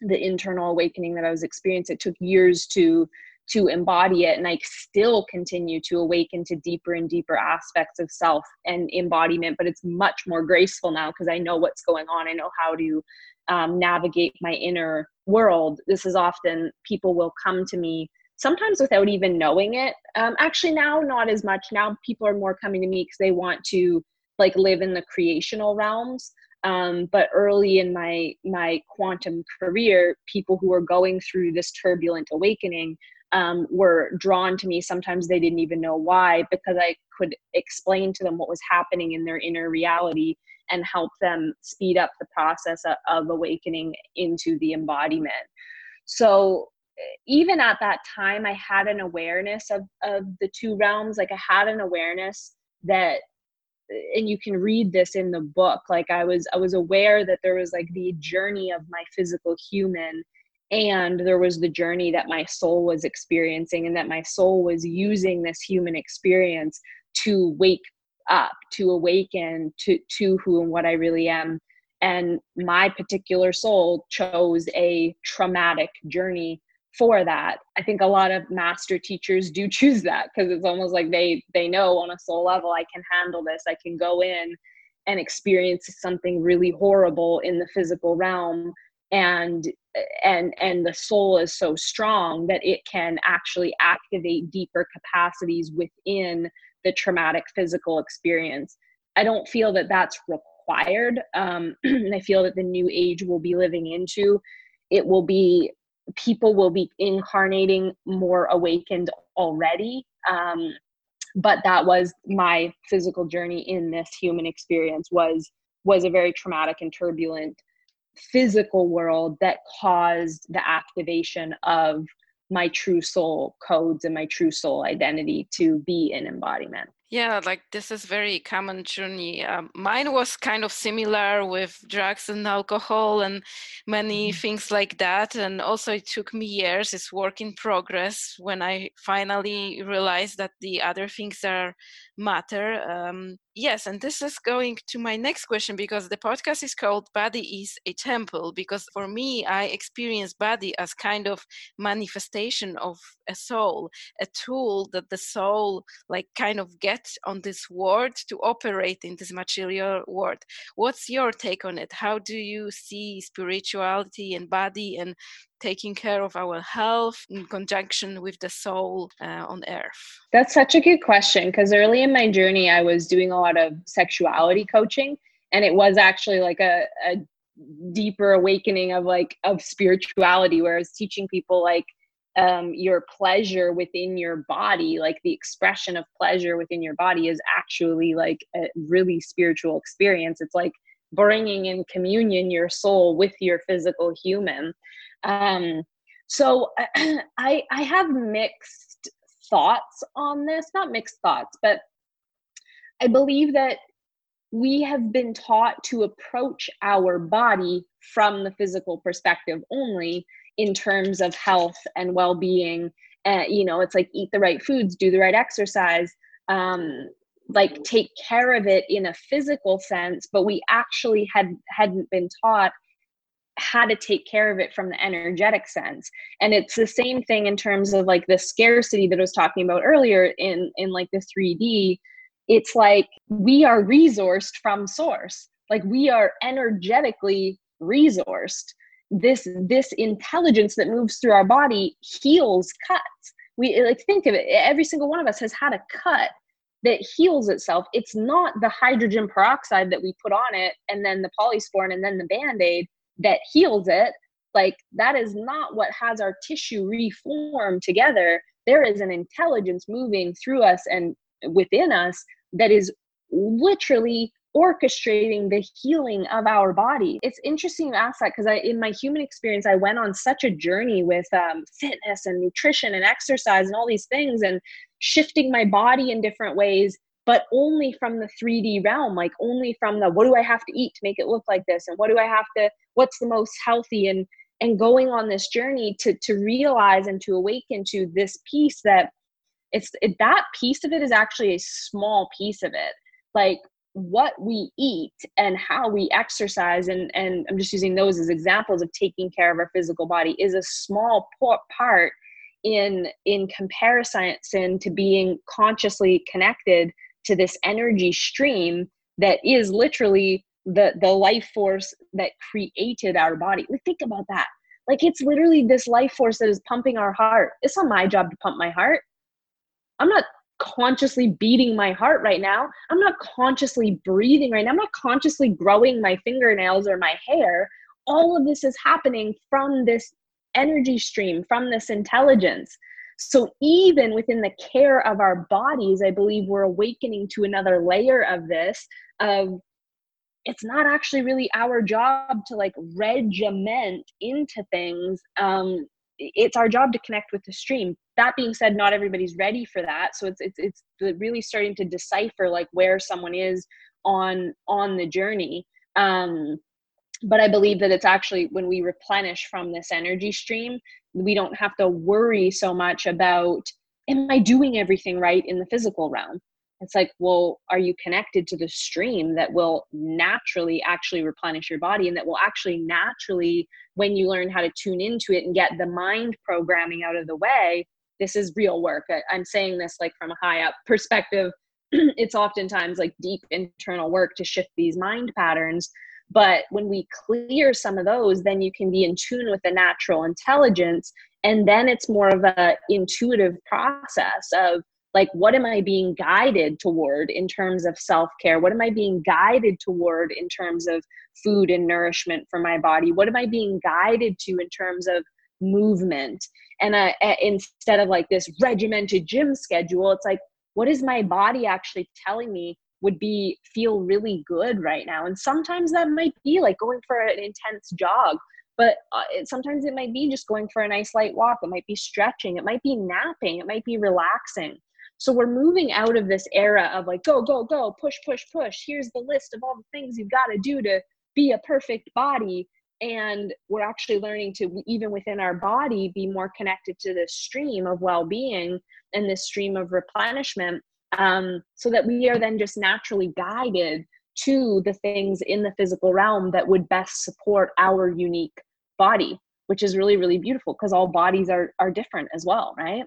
Speaker 1: the internal awakening that I was experiencing. It took years to to embody it and i still continue to awaken to deeper and deeper aspects of self and embodiment but it's much more graceful now because i know what's going on. I know how to um, navigate my inner world. This is often people will come to me sometimes without even knowing it. Um, actually now not as much. Now people are more coming to me because they want to like live in the creational realms. Um, but early in my my quantum career people who were going through this turbulent awakening um, were drawn to me. Sometimes they didn't even know why, because I could explain to them what was happening in their inner reality and help them speed up the process of, awakening into the embodiment. So even at that time, I had an awareness of, of the two realms. Like I had an awareness that and you can read this in the book like i was i was aware that there was like the journey of my physical human and there was the journey that my soul was experiencing and that my soul was using this human experience to wake up to awaken to to who and what i really am. And my particular soul chose a traumatic journey for that. I think a lot of master teachers do (laughs) choose that because it's almost like they they know on a soul level i can handle this. I can go in and experience something really horrible in the physical realm and and and the soul is so strong that it can actually activate deeper capacities within the traumatic physical experience. I don't feel that that's required um, (clears throat) i feel that the new age will be living into it will be people will be incarnating more awakened already um, but that was my physical journey in this human experience was was a very traumatic and turbulent physical world that caused the activation of my true soul codes and my true soul identity to be an embodiment
Speaker 2: Yeah, like this is very common journey. Um, mine was kind of similar with drugs and alcohol and many mm-hmm. things like that. And also, it took me years. It's work in progress. When I finally realized that the other things are matter. Um, yes, and this is going to my next question because the podcast is called Body is a Temple. Because for me, I experience body as kind of manifestation of a soul, a tool that the soul like kind of gets on this world to operate in this material world. What's your take on it? How do you see spirituality and body and taking care of our health in conjunction with the soul uh, on earth?
Speaker 1: That's such a good question because early in my journey, I was doing a lot of sexuality coaching, and it was actually like a, a deeper awakening of like of spirituality, where I was teaching people like um, your pleasure within your body, like the expression of pleasure within your body, is actually like a really spiritual experience. It's like bringing in communion your soul with your physical human um, so (clears throat) I I have mixed thoughts on this, not mixed thoughts, but I believe that we have been taught to approach our body from the physical perspective only in terms of health and well-being uh, you know it's like eat the right foods do the right exercise um, like take care of it in a physical sense but we actually had hadn't been taught how to take care of it from the energetic sense. And it's the same thing in terms of like the scarcity that i was talking about earlier in in like the 3d it's like we are resourced from source. Like we are energetically resourced this this intelligence that moves through our body heals cuts. We like think of it every single one of us has had a cut that heals itself. It's not the hydrogen peroxide that we put on it and then the polysporin and then the band-aid that heals it. Like that is not what has our tissue reform together. There is an intelligence moving through us and within us that is literally orchestrating the healing of our body. It's interesting to ask that because i in my human experience i went on such a journey with um, fitness and nutrition and exercise and all these things and shifting my body in different ways but only from the 3D realm, like only from the what do I have to eat to make it look like this, and what do I have to, what's the most healthy, and and going on this journey to to realize and to awaken to this piece that it's it, that piece of it is actually a small piece of it, like what we eat and how we exercise and and I'm just using those as examples of taking care of our physical body is a small part in in comparison to being consciously connected to this energy stream that is literally the the life force that created our body. Like think about that. Like it's literally this life force that is pumping our heart. It's not my job to pump my heart. I'm not consciously beating my heart right now i'm not consciously breathing right now i'm not consciously growing my fingernails or my hair all of this is happening from this energy stream from this intelligence so, even within the care of our bodies, I believe we're awakening to another layer of this of it's not actually really our job to like regiment into things. Um, it's our job to connect with the stream. That being said, not everybody's ready for that. So it's it's it's really starting to decipher like where someone is on on the journey. Um, but I believe that it's actually when we replenish from this energy stream, we don't have to worry so much about am i doing everything right in the physical realm it's like well are you connected to the stream that will naturally actually replenish your body and that will actually naturally when you learn how to tune into it and get the mind programming out of the way this is real work I, i'm saying this like from a high up perspective (clears throat) it's oftentimes like deep internal work to shift these mind patterns but when we clear some of those, then you can be in tune with the natural intelligence. And then it's more of a intuitive process of like, what am I being guided toward in terms of self care? What am I being guided toward in terms of food and nourishment for my body? What am I being guided to in terms of movement? And uh, instead of like this regimented gym schedule, it's like, what is my body actually telling me would be feel really good right now and sometimes that might be like going for an intense jog but uh, sometimes it might be just going for a nice light walk it might be stretching it might be napping it might be relaxing So we're moving out of this era of like, go, go, go, push, push, push. Here's the list of all the things you've got to do to be a perfect body. And we're actually learning to, even within our body, be more connected to this stream of well being and this stream of replenishment um, so that we are then just naturally guided to the things in the physical realm that would best support our unique body which is really really beautiful because all bodies are are different as well right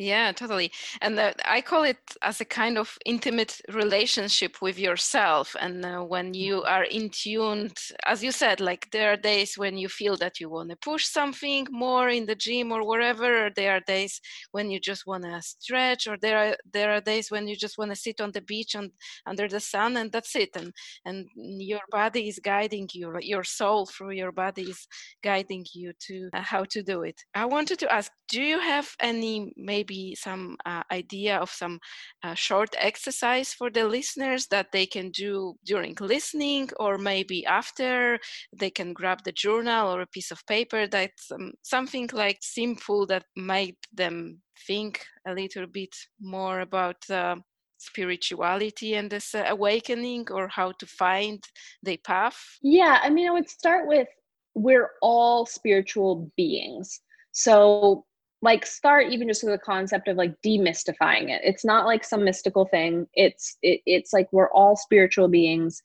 Speaker 2: yeah, totally. And the, I call it as a kind of intimate relationship with yourself. And uh, when you are in tuned, as you said, like there are days when you feel that you want to push something more in the gym or wherever. Or there are days when you just want to stretch, or there are there are days when you just want to sit on the beach and under the sun, and that's it. And and your body is guiding you. Your soul through your body is guiding you to uh, how to do it. I wanted to ask: Do you have any maybe maybe some uh, idea of some uh, short exercise for the listeners that they can do during listening or maybe after they can grab the journal or a piece of paper that's um, something like simple that made them think a little bit more about uh, spirituality and this uh, awakening or how to find the path.
Speaker 1: Yeah i mean i would start with we're all spiritual beings. So like start even just with the concept of like demystifying it. It's not like some mystical thing. It's it, it's like we're all spiritual beings.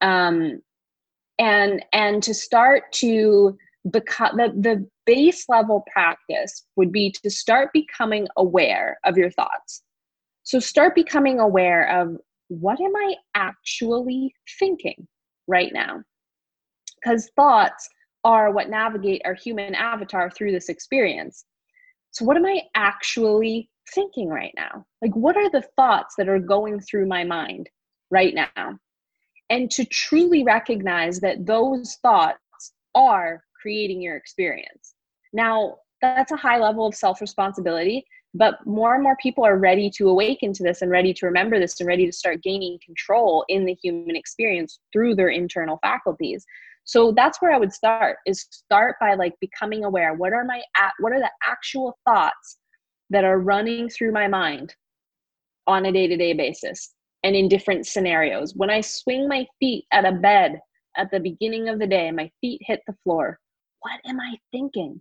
Speaker 1: Um and and to start to become the, the base level practice would be to start becoming aware of your thoughts. So start becoming aware of what am i actually thinking right now? Because thoughts are what navigate our human avatar through this experience so, what am I actually thinking right now? Like, what are the thoughts that are going through my mind right now? And to truly recognize that those thoughts are creating your experience. Now, that's a high level of self responsibility, but more and more people are ready to awaken to this and ready to remember this and ready to start gaining control in the human experience through their internal faculties so that's where i would start is start by like becoming aware. What are my what are the actual thoughts that are running through my mind on a day-to-day basis and in different scenarios? When i swing my feet at a bed at the beginning of the day my feet hit the floor what am i thinking?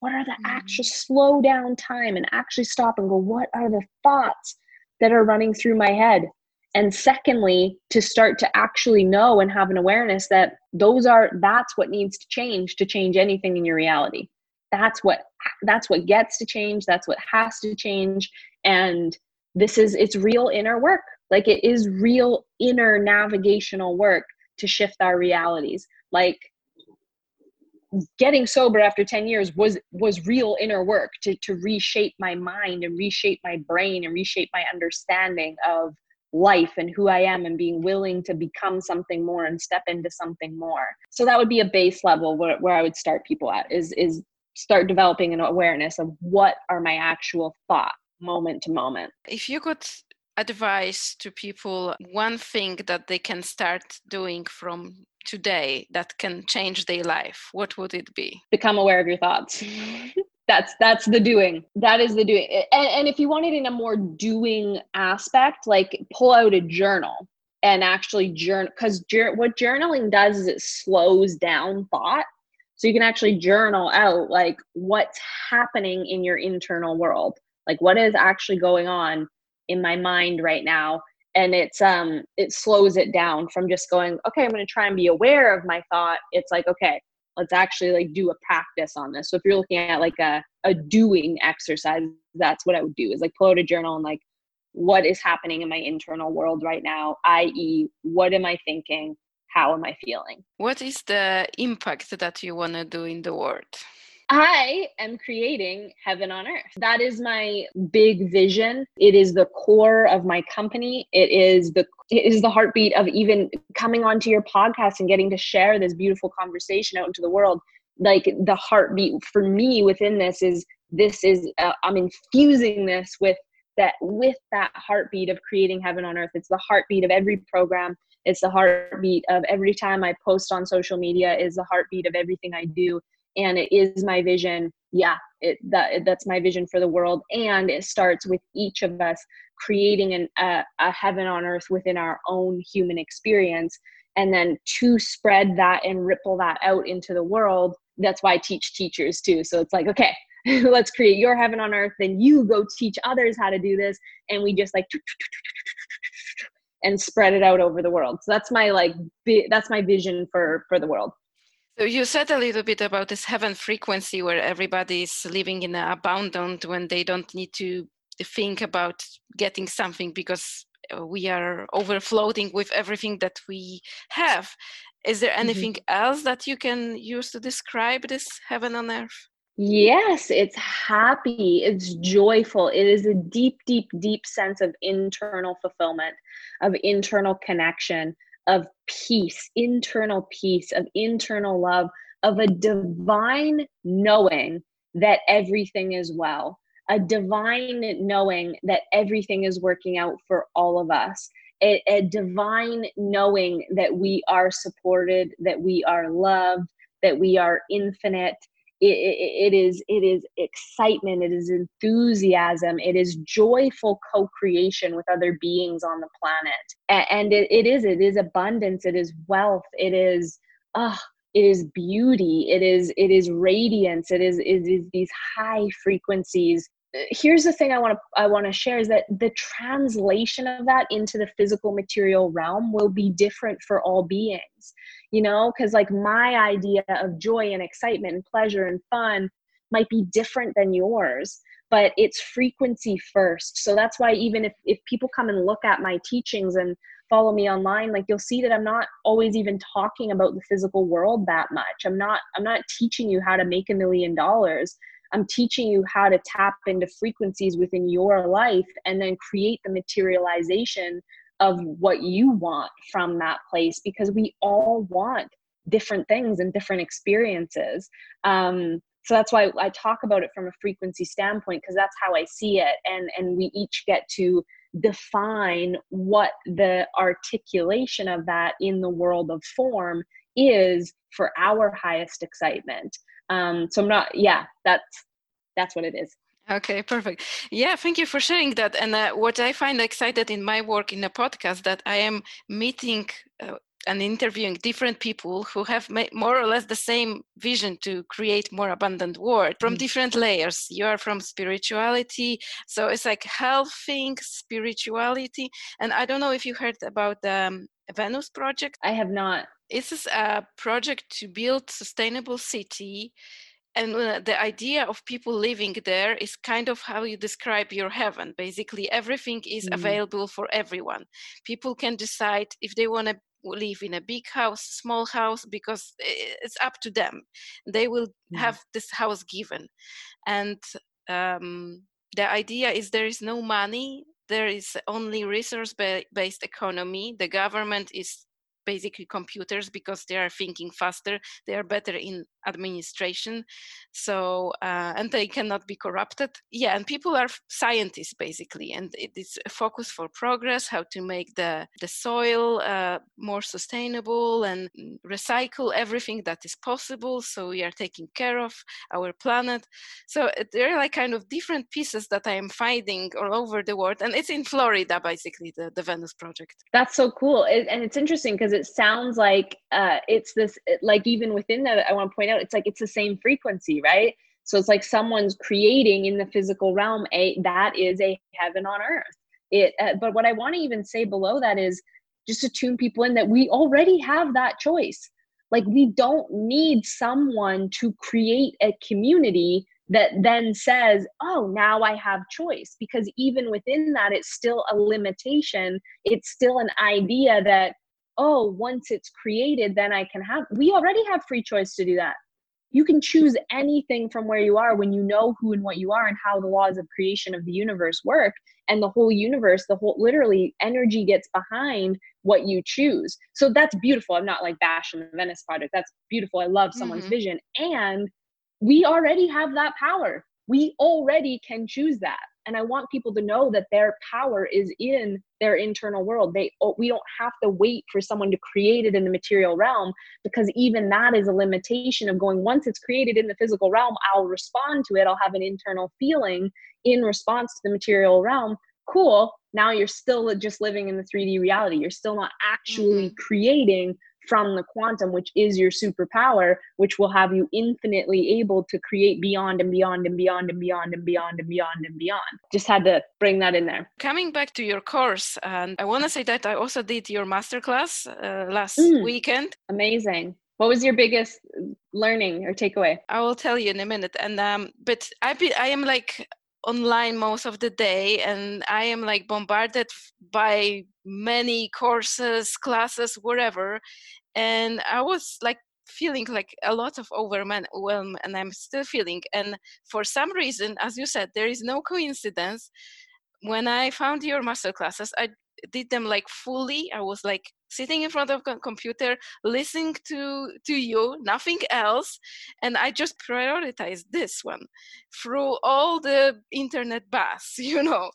Speaker 1: What are the mm-hmm. actual slow down time and actually stop and go what are the thoughts that are running through my head and secondly to start to actually know and have an awareness that those are that's what needs to change to change anything in your reality. That's what that's what gets to change that's what has to change. And this is it's real inner work. Like it is real inner navigational work to shift our realities. Like getting sober after 10 years was was real inner work to to reshape my mind and reshape my brain and reshape my understanding of life and who I am and being willing to become something more and step into something more. So that would be a base level where, where I would start people at is is start developing an awareness of what are my actual thoughts moment to moment.
Speaker 2: If you could advise to people one thing that they can start doing from today that can change their life, what would it be?
Speaker 1: Become aware of your thoughts. (laughs) that's that's the doing. That is the doing. And, and if you want it in a more doing aspect like pull out a journal and actually journal because jur- what journaling does is it slows down thought. So you can actually journal out like what's happening in your internal world. Like what is actually going on in my mind right now? And it's um it slows it down from just going okay i'm going to try and be aware of my thought. It's like okay let's actually like do a practice on this. So if you're looking at like a, a doing exercise that's what i would do is like pull out a journal and like what is happening in my internal world right now i.e what am i thinking? How am i feeling?
Speaker 2: What is the impact that you want to do in the world
Speaker 1: I am creating heaven on earth. That is my big vision. It is the core of my company. It is the it is the heartbeat of even coming onto your podcast and getting to share this beautiful conversation out into the world. Like the heartbeat for me within this is this is uh, I'm infusing this with that with that heartbeat of creating heaven on earth. It's the heartbeat of every program. It's the heartbeat of every time I post on social media is the heartbeat of everything I do and it is my vision. Yeah it that that's my vision for the world. And it starts with each of us creating an, a, heaven on earth within our own human experience and then to spread that and ripple that out into the world. That's why i teach teachers too. So it's like okay (laughs) let's create your heaven on earth then you go teach others how to do this. And we just like and spread it out over the world. So that's my like that's my vision for for the world
Speaker 2: so you said a little bit about this heaven frequency where everybody is living in an abundance when they don't need to think about getting something because uh, we are overflowing with everything that we have. Is there mm-hmm. anything mm-hmm. else that you can use to describe this heaven on earth?
Speaker 1: Yes, it's happy, it's joyful. It is a deep, deep, deep sense of internal fulfillment, of internal connection, of peace, internal peace, of internal love, of a divine knowing that everything is well, a divine knowing that everything is working out for all of us, a, a divine knowing that we are supported, that we are loved, that we are infinite, it, it, it is it is excitement it is enthusiasm it is joyful co-creation with other beings on the planet. And it, it is it is abundance it is wealth it is uh, it is beauty it is it is radiance it is it is these high frequencies here's the thing i want to i want to share is that the translation of that into the physical material realm will be different for all beings you know? Because like my idea of joy and excitement and pleasure and fun might be different than yours but it's frequency first. So that's why even if, if people come and look at my teachings and follow me online like you'll see that i'm not always even talking about the physical world that much. I'm not i'm not teaching you how to make a million dollars i'm teaching you how to tap into frequencies within your life and then create the materialization of what you want from that place because we all want different things and different experiences. Um, so that's why I talk about it from a frequency standpoint because that's how I see it, and and we each get to define what the articulation of that in the world of form is for our highest excitement. Um, so I'm not, yeah, that's that's what it is.
Speaker 2: Okay, perfect. Yeah, thank you for sharing that. And uh, what I find excited in my work in a podcast that I am meeting uh, and interviewing different people who have more or less the same vision to create more abundant world from mm. different layers. You are from spirituality, so it's like health healthing, spirituality, and I don't know if you heard about the um, Venus project.
Speaker 1: I have not.
Speaker 2: This is a project to build sustainable city and uh, the idea of people living there is kind of how you describe your heaven basically everything is mm. available for everyone people can decide if they want to live in a big house small house because it's up to them they will mm. have this house given and um, the idea is there is no money there is only resource based economy. The government is basically computers because they are thinking faster. They are better in administration. So uh, and they cannot be corrupted. Yeah and people are scientists basically and it is a focus for progress how to make the the soil uh, more sustainable and recycle everything that is possible so we are taking care of our planet. So there are like kind of different pieces that i am finding all over the world and it's in florida basically the, the venus project.
Speaker 1: That's so cool it, and it's interesting because it sounds like uh, it's this like even within that i want to point out it's like it's the same frequency right? So it's like someone's creating in the physical realm a that is a heaven on earth. It uh, but what i want to even say below that is just to tune people in that we already have that choice. Like we don't need someone to create a community that then says oh now i have choice. Because even within that it's still a limitation. It's still an idea that oh once it's created then i can have we already have free choice to do that you can choose anything from where you are when you know who and what you are and how the laws of creation of the universe work. And the whole universe the whole literally energy gets behind what you choose. So that's beautiful. I'm not like bashing the venice project. That's beautiful. I love someone's mm-hmm. vision. And we already have that power. We already can choose that and i want people to know that their power is in their internal world. They oh, we don't have to wait for someone to create it in the material realm because even that is a limitation of going once it's created in the physical realm i'll respond to it. I'll have an internal feeling in response to the material realm. Cool. Now you're still just living in the 3d reality. You're still not actually mm-hmm. creating from the quantum, which is your superpower, which will have you infinitely able to create beyond and beyond and beyond and beyond and beyond and beyond and beyond. Just had to bring that in there.
Speaker 2: Coming back to your course, and I want to say that I also did your masterclass uh, last mm, weekend.
Speaker 1: Amazing. What was your biggest learning or takeaway?
Speaker 2: I will tell you in a minute. And um, but I be, I am like online most of the day and i am like bombarded by many courses classes whatever and i was like feeling like a lot of overwhelm and i'm still feeling and for some reason as you said there is no coincidence when i found your master classes i did them like fully. I was like sitting in front of a computer listening to to you nothing else and i just prioritized this one through all the internet baths (laughs) you know?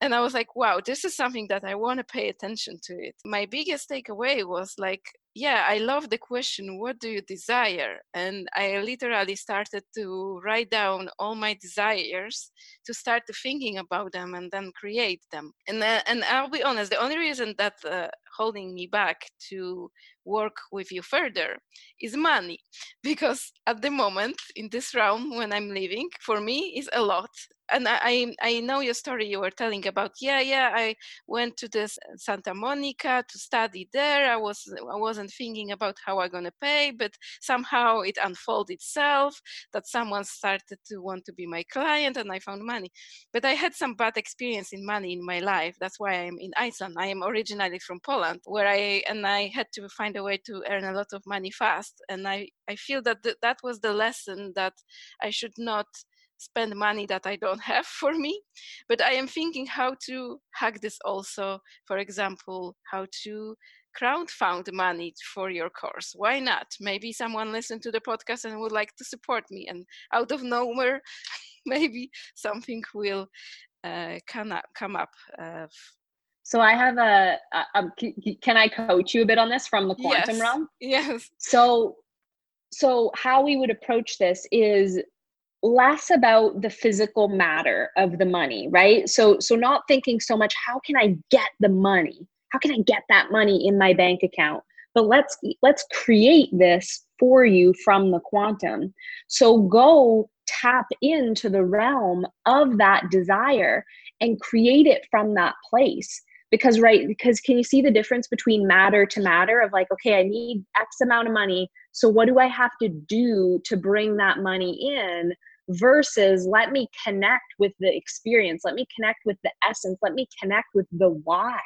Speaker 2: And i was like wow this is something that i want to pay attention to it. My biggest takeaway was like yeah, I love the question, what do you desire? And I literally started to write down all my desires to start thinking about them and then create them. And, uh, and I'll be honest, the only reason that uh, holding me back to work with you further is money. (laughs) Because at the moment in this realm when i'm living for me is a lot. And I, I know your story. You were telling about yeah yeah i went to this uh, santa monica to study there. I was i wasn't thinking about how i'm going to pay but somehow it unfolded itself that someone started to want to be my client and i found money. But i had some bad experience in money in my life. That's why i'm in iceland. I am originally from poland where i and i had to find a way to earn a lot of money fast and i i feel that th- that was the lesson that i should not spend money that I don't (laughs) have for me. But I am thinking how to hack this also. For example, how to crowdfund money for your course. Why not? Maybe someone listened to the podcast and would like to support me, and out of nowhere, (laughs) maybe something will uh, come up. Come up uh,
Speaker 1: so I have a, a, a, can I coach you a bit on this from the quantum
Speaker 2: yes.
Speaker 1: realm?
Speaker 2: Yes.
Speaker 1: So so how we would approach this is less about the physical matter of the money right so so not thinking so much how can i get the money how can i get that money in my bank account but let's let's create this for you from the quantum so go tap into the realm of that desire and create it from that place because right because can you see the difference between matter to matter of like okay i need x amount of money so what do i have to do to bring that money in versus let me connect with the experience let me connect with the essence let me connect with the why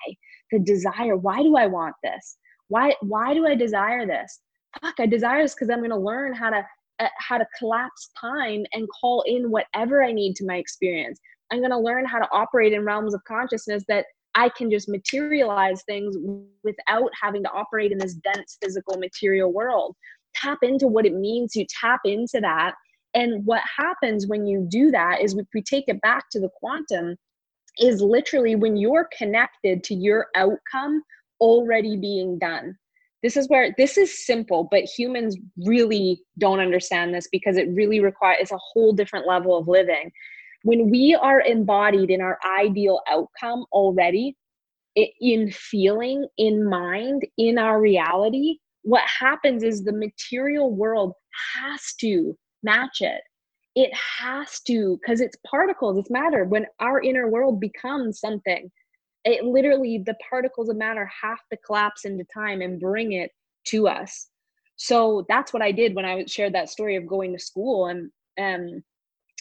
Speaker 1: the desire. Why do i want this? Why why do i desire this? Fuck i desire this because i'm going to learn how to uh, how to collapse time and call in whatever i need to my experience. I'm going to learn how to operate in realms of consciousness that i can just materialize things without having to operate in this dense physical material world tap into what it means to tap into that and what happens when you do that is we take it back to the quantum, is literally when you're connected to your outcome already being done. This is where this is simple, but humans really don't understand this because it really requires it's a whole different level of living. When we are embodied in our ideal outcome already, in feeling, in mind, in our reality, what happens is the material world has to match it. It has to, because it's particles, it's matter. When our inner world becomes something, it literally, the particles of matter have to collapse into time and bring it to us. So that's what I did when I shared that story of going to school. And um,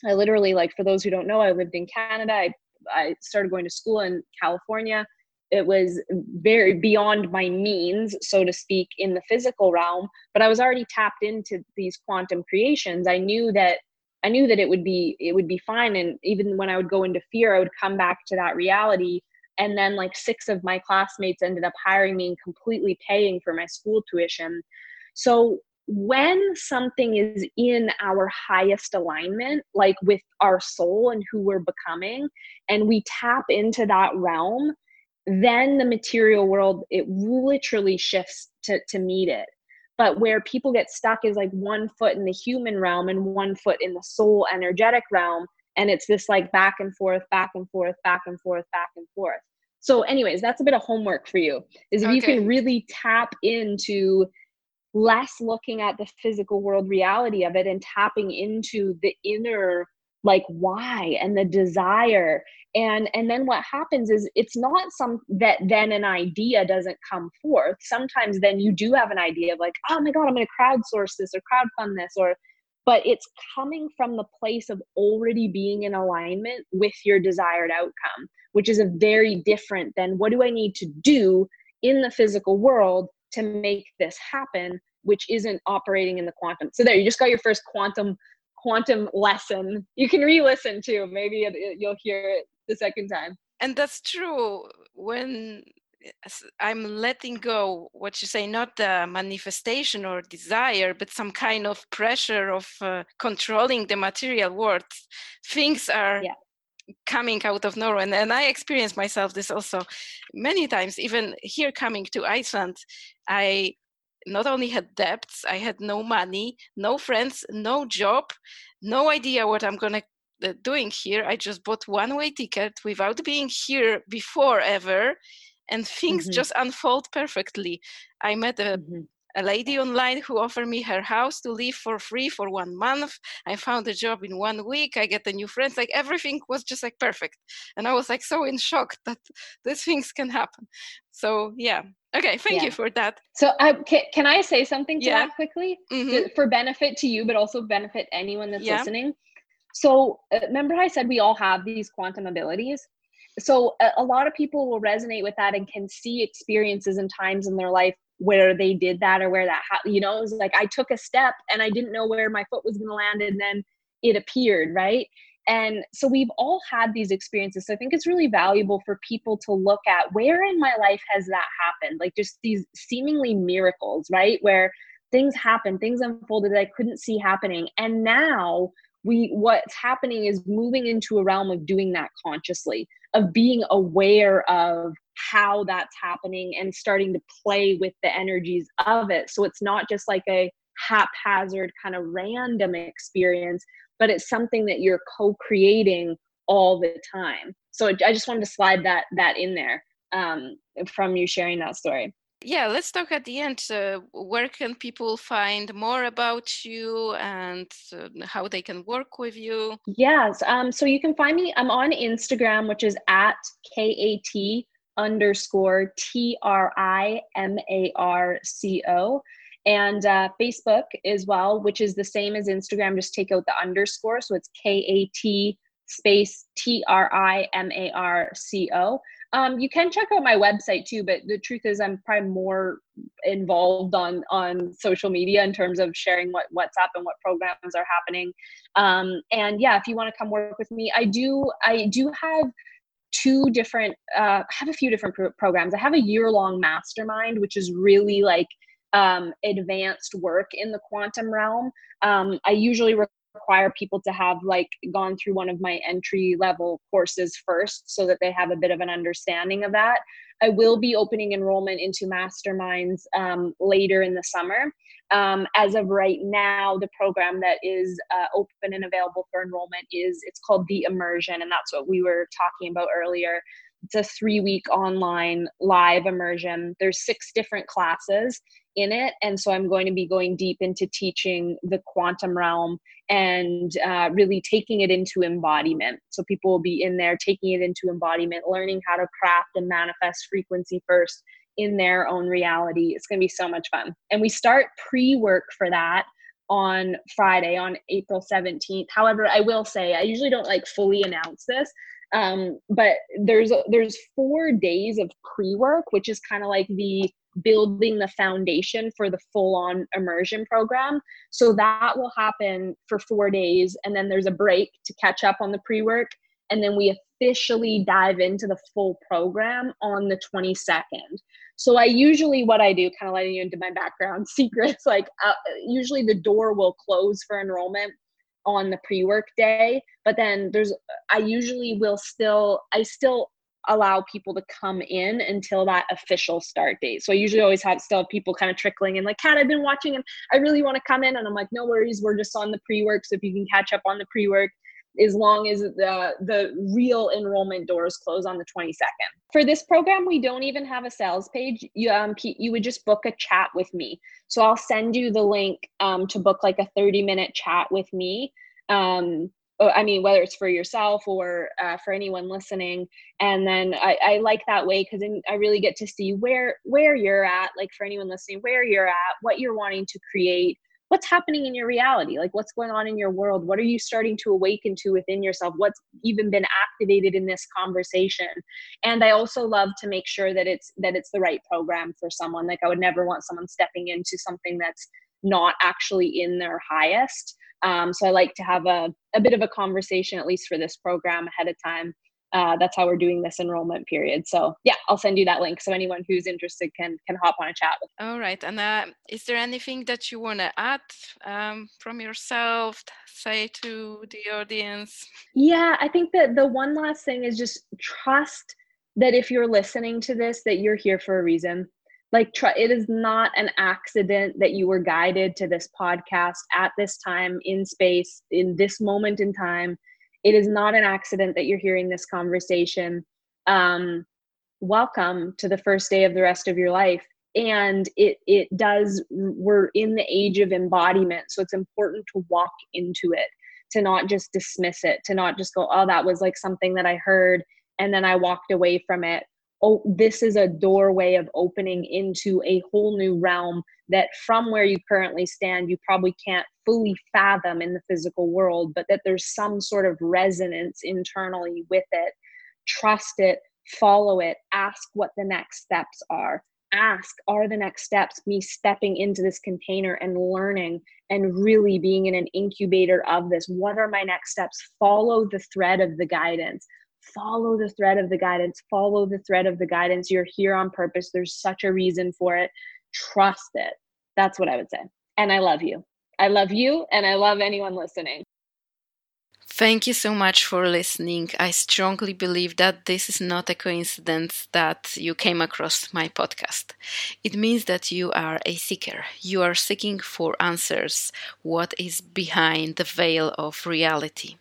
Speaker 1: I literally, like, for those who don't know, I lived in Canada. I, I started going to school in California. It was very beyond my means so to speak in the physical realm but i was already tapped into these quantum creations. I knew that i knew that it would be it would be fine and even when i would go into fear i would come back to that reality. And then like six of my classmates ended up hiring me and completely paying for my school tuition. So when something is in our highest alignment, like with our soul and who we're becoming, and we tap into that realm, then the material world, it literally shifts to, to meet it. But where people get stuck is like one foot in the human realm and one foot in the soul energetic realm. And it's this like back and forth, back and forth, back and forth, back and forth. So, anyways, that's a bit of homework for you. Is if okay. you can really tap into less looking at the physical world reality of it and tapping into the inner like why and the desire. And and then what happens is it's not some that then an idea doesn't come forth. Sometimes then you do have an idea of like oh my god i'm going to crowdsource this or crowdfund this or but it's coming from the place of already being in alignment with your desired outcome which is a very different than what do i need to do in the physical world to make this happen which isn't operating in the quantum. So there you just got your first quantum quantum lesson. You can re-listen to maybe it, it, you'll hear it the second time.
Speaker 2: And that's true when i'm letting go what you say not the manifestation or desire but some kind of pressure of uh, controlling the material world. Things are yeah. coming out of nowhere. And, and i experienced myself this also many times. Even here coming to iceland i not only had debts, I had no money, no friends, no job, no idea what I'm gonna uh, doing here. I just bought one way ticket without being here before ever, and things mm-hmm. just unfold perfectly. I met a mm-hmm a lady online who offered me her house to live for free for one month. I found a job in one week. I get a new friends. Like everything was just like perfect. And I was like so in shock (laughs) that these things can happen. So yeah. Okay. Thank yeah. you for that.
Speaker 1: So uh, can, can I say something to yeah. that quickly mm-hmm. for benefit to you, but also benefit anyone that's yeah. listening? So uh, remember I said we all have these quantum abilities so a, lot of people will resonate with that and can see experiences and times in their life where they did that or where that ha- you know it was like i took a step and i didn't know where my foot was going to land and then it appeared right? And so we've all had these experiences. So i think it's really valuable for people to look at where in my life has that happened? Like just these seemingly miracles right? Where things happen things unfolded that i couldn't see happening. And now we what's happening is moving into a realm of doing that consciously of being aware of how that's happening and starting to play with the energies of it. So it's not just like a haphazard kind of random experience, but it's something that you're co-creating all the time. So I just wanted to slide that that in there um, from you sharing that story.
Speaker 2: Yeah, let's talk at the end. Uh, where can people find more about you and uh, how they can work with you?
Speaker 1: Yes, um, so you can find me. I'm on Instagram, which is at K A T underscore T R I M A R C O. And uh, Facebook as well, which is the same as Instagram, just take out the underscore. So it's K A T space T R I M A R C O. Um, you can check out my website too, but the truth is, I'm probably more involved on on social media in terms of sharing what what's up and what programs are happening. Um, and yeah, if you want to come work with me, I do. I do have two different uh, I have a few different pro- programs i have a year long mastermind which is really like um, advanced work in the quantum realm um, i usually require people to have like gone through one of my entry level courses first so that they have a bit of an understanding of that i will be opening enrollment into masterminds um, later in the summer um, as of right now, the program that is uh, open and available for enrollment is it's called the Immersion, and that's what we were talking about earlier. It's a three week online live immersion. There's six different classes in it, and so I'm going to be going deep into teaching the quantum realm and uh, really taking it into embodiment. So people will be in there taking it into embodiment, learning how to craft and manifest frequency first in their own reality. It's going to be so much fun. And we start pre work for that on Friday, on April 17th. However, I will say, I usually don't like fully announce this. Um, but there's there's four days of pre-work, which is kind of like the building the foundation for the full-on immersion program. So that will happen for four days, and then there's a break to catch up on the pre-work, and then we officially dive into the full program on the 22nd. So I usually what I do, kind of letting you into my background (laughs) secrets, like uh, usually the door will close for enrollment on the pre-work day, but then there's I usually will still I still allow people to come in until that official start date. So I usually always have still have people kind of trickling in like, Kat, I've been watching and I really want to come in. And I'm like, no worries, we're just on the pre-work. So if you can catch up on the pre-work, as long as the the real enrollment doors close on the 22nd. For this program, we don't even have a sales page. You um you would just book a chat with me. So I'll send you the link um, to book like a 30 minute chat with me. Um, I mean, whether it's for yourself or uh, for anyone listening, and then I, I like that way because I really get to see where where you're at. Like for anyone listening, where you're at, what you're wanting to create, what's happening in your reality like what's going on in your world what are you starting to awaken to within yourself what's even been activated in this conversation and i also love to make sure that it's that it's the right program for someone like i would never want someone stepping into something that's not actually in their highest um, so i like to have a, a bit of a conversation at least for this program ahead of time uh, that's how we're doing this enrollment period. So yeah, I'll send you that link so anyone who's interested can can hop on a chat with.
Speaker 2: All right, and uh, is there anything that you want to add um, from yourself, say to the audience?
Speaker 1: Yeah, I think that the one last thing is just trust that if you're listening to this, that you're here for a reason. Like tr- it is not an accident that you were guided to this podcast at this time in space in this moment in time it is not an accident that you're hearing this conversation. Um, welcome to the first day of the rest of your life. And it it does. We're in the age of embodiment, so it's important to walk into it, to not just dismiss it, to not just go, "Oh, that was like something that I heard," and then I walked away from it oh, this is a doorway of opening into a whole new realm that from where you currently stand, you probably can't fully fathom in the physical world, but that there's some sort of resonance internally with it. Trust it, follow it, ask what the next steps are. Ask, are the next steps me stepping into this container and learning and really being in an incubator of this? What are my next steps? Follow the thread of the guidance follow the thread of the guidance follow the thread of the guidance you're here on purpose there's such a reason for it trust it that's what i would say and i love you i love you and i love anyone listening
Speaker 2: Thank you so much for listening. I strongly believe that this is not a coincidence that you came across my podcast. It means that you are a seeker. You are seeking for answers, what is behind the veil of reality.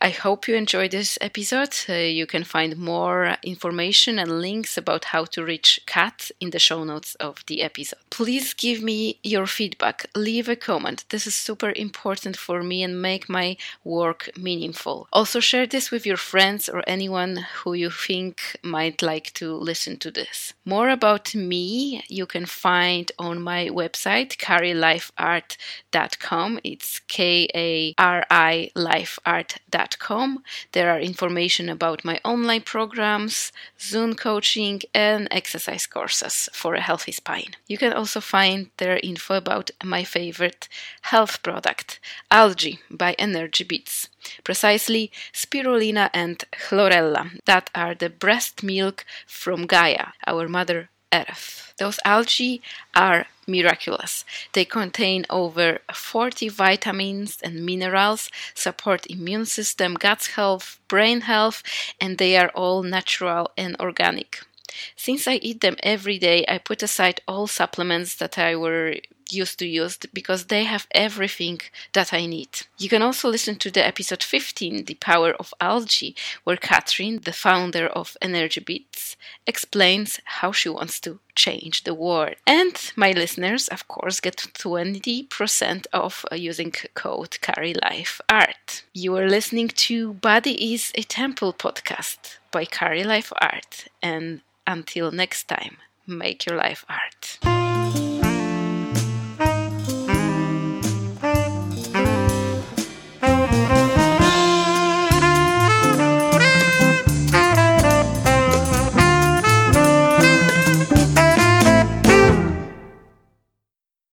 Speaker 2: I hope you enjoyed this episode. Uh, you can find more information and links about how to reach Kat in the show notes of the episode. Please give me your feedback, leave a comment. This is super important for me and make my work meaningful. Also share this with your friends or anyone who you think might like to listen to this. More about me you can find on my website karilifeart.com. It's K A R I Life Art There are information about my online programs, Zoom coaching, and exercise courses for a healthy spine. You can also find there info about my favorite health product, Algae by ENERGYbits. Precisely spirulina and chlorella, that are the breast milk from Gaia, our mother earth. Those algae are miraculous. They contain over 40 vitamins and minerals, support immune system, gut health, brain health, and they are all natural and organic. Since I eat them every day, I put aside all supplements that I were used to use because they have everything that I need. You can also listen to the episode 15, The Power of Algae, where Catherine, the founder of ENERGYbits, explains how she wants to change the world. And my listeners, of course, get 20% off uh, using code KariLifeArt. You are listening to Body is a Temple podcast by Kari Life Art. And until next time, make your life art.